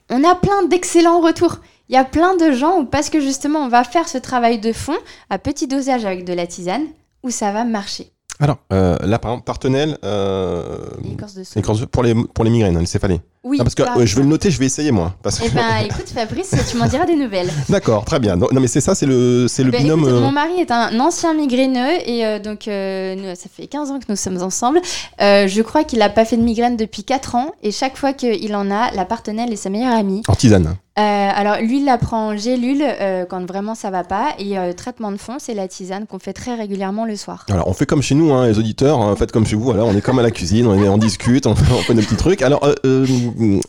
[SPEAKER 4] on a plein d'excellents retours. Il y a plein de gens où parce que justement on va faire ce travail de fond à petit dosage avec de la tisane, où ça va marcher.
[SPEAKER 1] Alors, euh, là, par exemple, Partenel, euh, de pour, les, pour les migraines, hein, les céphalées.
[SPEAKER 4] Oui.
[SPEAKER 1] parce que je vais le noter, je vais essayer moi. Parce
[SPEAKER 4] Eh ben, écoute, Fabrice, tu m'en diras des nouvelles.
[SPEAKER 1] D'accord, très bien. Non, mais c'est ça, c'est le, c'est le
[SPEAKER 4] ben,
[SPEAKER 1] binôme.
[SPEAKER 4] Euh, mon mari est un ancien migraineux et euh, donc ça fait 15 ans que nous sommes ensemble. je crois qu'il n'a pas fait de migraine depuis 4 ans et chaque fois qu'il en a, la Partenel est sa meilleure amie.
[SPEAKER 1] En tisane.
[SPEAKER 4] Euh, alors, lui, il la prend en gélule euh, quand vraiment ça va pas. Et euh, traitement de fond, c'est la tisane qu'on fait très régulièrement le soir.
[SPEAKER 1] Alors, on fait comme chez nous, hein, les auditeurs. Hein, faites comme chez vous. Voilà, on est comme à la cuisine, on, on discute, on fait, on des petits trucs. Alors,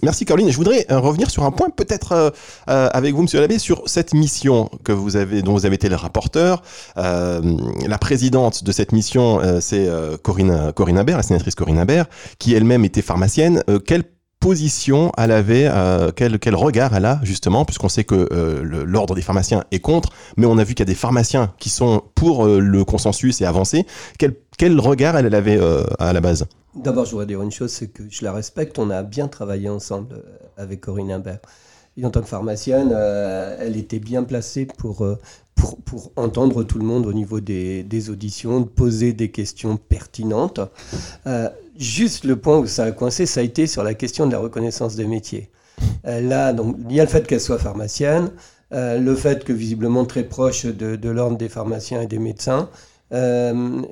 [SPEAKER 1] merci Caroline. Je voudrais revenir sur un point, peut-être avec vous, Monsieur Labbé, sur cette mission que vous avez, dont vous avez été le rapporteur. la présidente de cette mission, c'est Corinne, Corinne Habert, la sénatrice Corinne Habert, qui elle-même était pharmacienne. quelle position elle avait, euh, quel, quel, regard elle a justement, puisqu'on sait que euh, l'ordre des pharmaciens est contre, mais on a vu qu'il y a des pharmaciens qui sont pour euh, le consensus et avancer. Quel, quel regard elle, avait à la base?
[SPEAKER 2] D'abord, je voudrais dire une chose, c'est que je la respecte. On a bien travaillé ensemble avec Corinne Imbert. Et en tant que pharmacienne, elle était bien placée pour, pour, pour, entendre tout le monde au niveau des, des auditions, poser des questions pertinentes. Juste le point où ça a coincé, ça a été sur la question de la reconnaissance des métiers. là, donc, il y a le fait qu'elle soit pharmacienne, le fait que visiblement très proche de, de l'ordre des pharmaciens et des médecins, euh,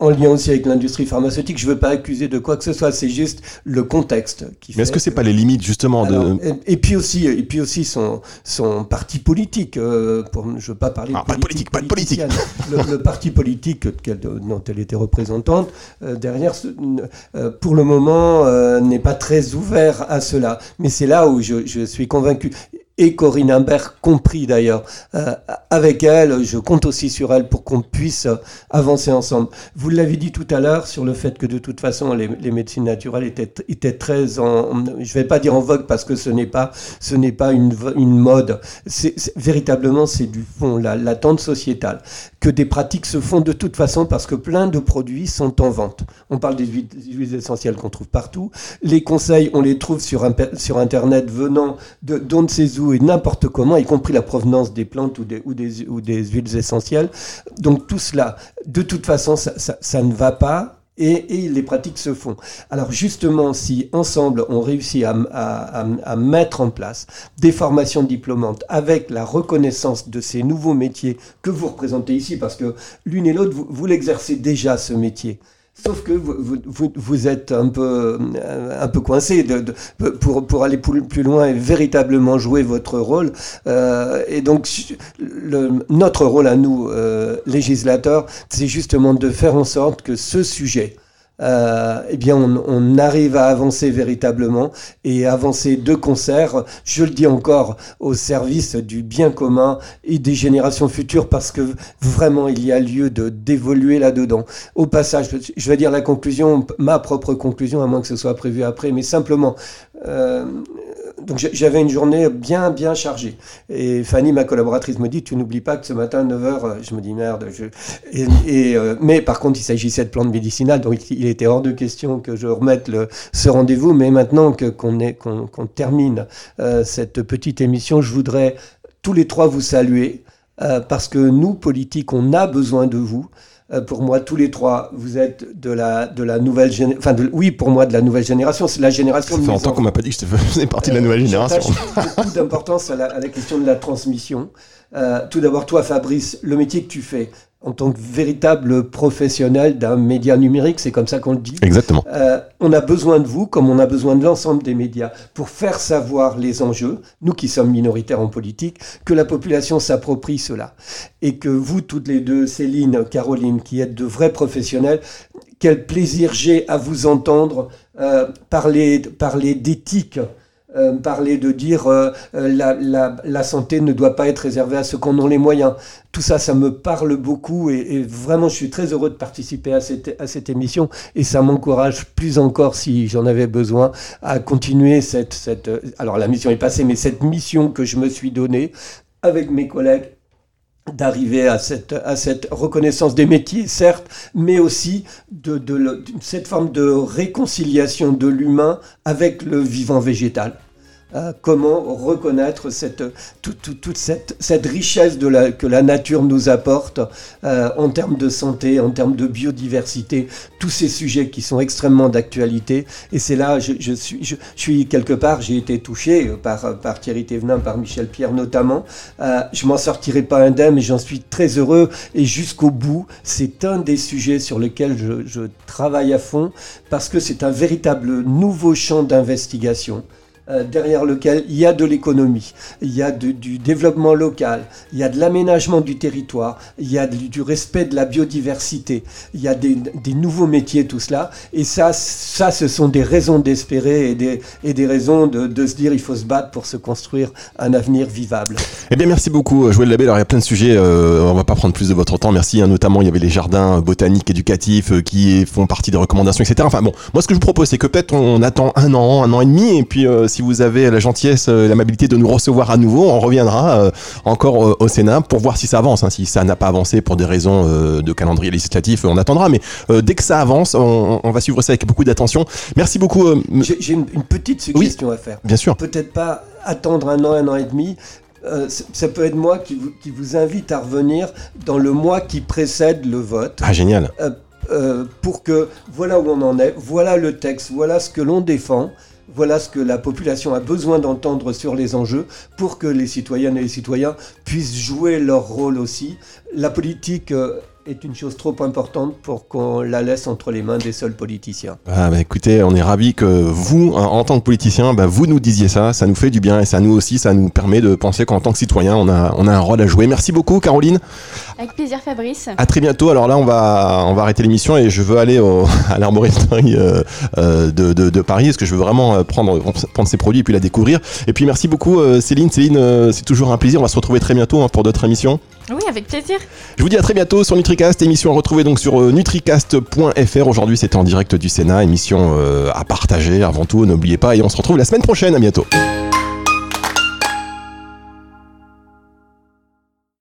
[SPEAKER 2] en lien aussi avec l'industrie pharmaceutique. Je ne veux pas accuser de quoi que ce soit, c'est juste le contexte
[SPEAKER 1] qui Mais est-ce que c'est pas les limites justement de
[SPEAKER 2] et, puis aussi et puis aussi son son parti politique euh, pour je veux pas parler
[SPEAKER 1] ah, de pas politique, pas de politique.
[SPEAKER 2] le, parti politique dont elle était représentante euh, derrière pour le moment n'est pas très ouvert à cela. Mais c'est là où je, je suis convaincu et Corinne Imbert compris d'ailleurs. Euh, avec elle, je compte aussi sur elle pour qu'on puisse avancer ensemble. Vous l'avez dit tout à l'heure sur le fait que de toute façon les, médecines naturelles étaient, étaient très en, je vais pas dire en vogue parce que ce n'est pas, ce n'est pas une, une mode. C'est, véritablement c'est du fond, la, l'attente sociétale, que des pratiques se font de toute façon parce que plein de produits sont en vente. On parle des huiles, essentielles qu'on trouve partout. Les conseils, on les trouve sur, sur internet venant de d'on ne et n'importe comment, y compris la provenance des plantes ou des, ou des, ou des huiles essentielles. Donc tout cela, de toute façon, ça, ne va pas. Et, les pratiques se font. Alors justement, si ensemble on réussit à, à, à, mettre en place des formations diplômantes avec la reconnaissance de ces nouveaux métiers que vous représentez ici, parce que l'une et l'autre, vous, vous l'exercez déjà ce métier. Sauf que vous, êtes un peu, euh, un peu coincé de, de, pour, pour aller plus loin et véritablement jouer votre rôle. Euh, et donc, le, notre rôle à nous, euh, législateurs, c'est justement de faire en sorte que ce sujet, euh, eh bien, on, on, arrive à avancer véritablement et avancer de concert, je le dis encore, au service du bien commun et des générations futures parce que vraiment il y a lieu de d'évoluer là-dedans. Au passage, je vais dire la conclusion, ma propre conclusion, à moins que ce soit prévu après, mais simplement, euh, donc j'avais une journée bien bien chargée. Et Fanny, ma collaboratrice, me dit Tu n'oublies pas que ce matin, à 9h, euh, je me dis merde. Et, euh, mais par contre, il s'agissait de plantes médicinales, donc il était hors de question que je remette ce rendez-vous. Mais maintenant qu'on qu'on termine euh, cette petite émission, je voudrais tous les trois vous saluer. parce que nous, politiques, on a besoin de vous. Euh, pour moi, tous les trois, vous êtes de la, de la nouvelle génération. Enfin, oui, pour moi, de la nouvelle génération. C'est la génération.
[SPEAKER 1] Ça fait longtemps qu'on m'a pas dit que je faisais partie de la nouvelle génération.
[SPEAKER 2] beaucoup d'importance à, à, la question de la transmission. Euh, tout d'abord, toi, Fabrice, le métier que tu fais, en tant que véritable professionnel d'un média numérique, c'est comme ça qu'on le dit.
[SPEAKER 1] Exactement.
[SPEAKER 2] Euh, on a besoin de vous, comme on a besoin de l'ensemble des médias, pour faire savoir les enjeux, nous qui sommes minoritaires en politique, que la population s'approprie cela. Et que vous, toutes les deux, Céline, Caroline, qui êtes de vrais professionnels, quel plaisir j'ai à vous entendre euh, parler, parler d'éthique euh, parler de dire euh, euh, la, la, la, santé ne doit pas être réservée à ceux qui en ont les moyens. Tout ça, ça me parle beaucoup et, et vraiment, je suis très heureux de participer à cette, à cette émission et ça m'encourage plus encore, si j'en avais besoin, à continuer cette, cette... Alors la mission est passée, mais cette mission que je me suis donnée avec mes collègues d'arriver à cette, à cette reconnaissance des métiers, certes, mais aussi de, de, cette forme de réconciliation de l'humain avec le vivant végétal. Euh, comment reconnaître cette, toute, cette, cette, richesse de la, que la nature nous apporte euh, en termes de santé, en termes de biodiversité, tous ces sujets qui sont extrêmement d'actualité. Et c'est là, je, suis, je, suis quelque part, j'ai été touché par, par Thierry Thévenin, par Michel Pierre notamment. Euh, je m'en sortirai pas indemne j'en suis très heureux. Et jusqu'au bout, c'est un des sujets sur lesquels je, je travaille à fond parce que c'est un véritable nouveau champ d'investigation. Euh, derrière lequel il y a de l'économie, il y a du développement local, il y a de l'aménagement du territoire, il y a du, respect de la biodiversité, il y a des, nouveaux métiers, tout cela. Et ça, ça ce sont des raisons d'espérer et des, et des raisons de, se dire il faut se battre pour se construire un avenir vivable.
[SPEAKER 1] Eh bien, merci beaucoup, euh, Joël Labbé. Alors, il y a plein de sujets, euh, on va pas prendre plus de votre temps. Merci. Hein. notamment, il y avait les jardins botaniques éducatifs qui font partie des recommandations, etc. Enfin, bon, moi, ce que je vous propose, c'est que peut-être on attend un an, un an et demi, et puis si vous avez la gentillesse, euh, l'amabilité de nous recevoir à nouveau, on reviendra euh, encore euh, au Sénat pour voir si ça avance. Hein. Si ça n'a pas avancé pour des raisons de calendrier législatif, on attendra. Mais dès que ça avance, on, va suivre ça avec beaucoup d'attention. Merci beaucoup.
[SPEAKER 2] J'ai une, petite suggestion à faire.
[SPEAKER 1] Bien sûr.
[SPEAKER 2] Peut-être pas attendre un an, un an et demi. ça peut être moi qui vous, qui vous, invite à revenir dans le mois qui précède le vote.
[SPEAKER 1] Ah, génial.
[SPEAKER 2] pour que voilà où on en est, voilà le texte, voilà ce que l'on défend. Voilà ce que la population a besoin d'entendre sur les enjeux pour que les citoyennes et les citoyens puissent jouer leur rôle aussi. La politique euh, est une chose trop importante pour qu'on la laisse entre les mains des seuls politiciens.
[SPEAKER 1] Ah bah écoutez, on est ravis que vous, en tant que politicien, bah vous nous disiez ça. Ça nous fait du bien et ça nous aussi, ça nous permet de penser qu'en tant que citoyen, on a un rôle à jouer. Merci beaucoup, Caroline.
[SPEAKER 4] Avec plaisir, Fabrice.
[SPEAKER 1] À très bientôt. Alors là, on va, on va arrêter l'émission et je veux aller au, à l'arboristerie euh, euh, de, de, de, Paris parce que je veux vraiment euh, prendre, prendre ces produits et puis la découvrir. Et puis merci beaucoup, Céline. Céline, c'est toujours un plaisir. On va se retrouver très bientôt hein, pour d'autres émissions.
[SPEAKER 3] Oui, avec plaisir.
[SPEAKER 1] Je vous dis à très bientôt sur NutriCast, émission à retrouver donc sur nutricast.fr. Aujourd'hui, c'était en direct du Sénat, émission à partager avant tout, n'oubliez pas, et on se retrouve la semaine prochaine. À bientôt.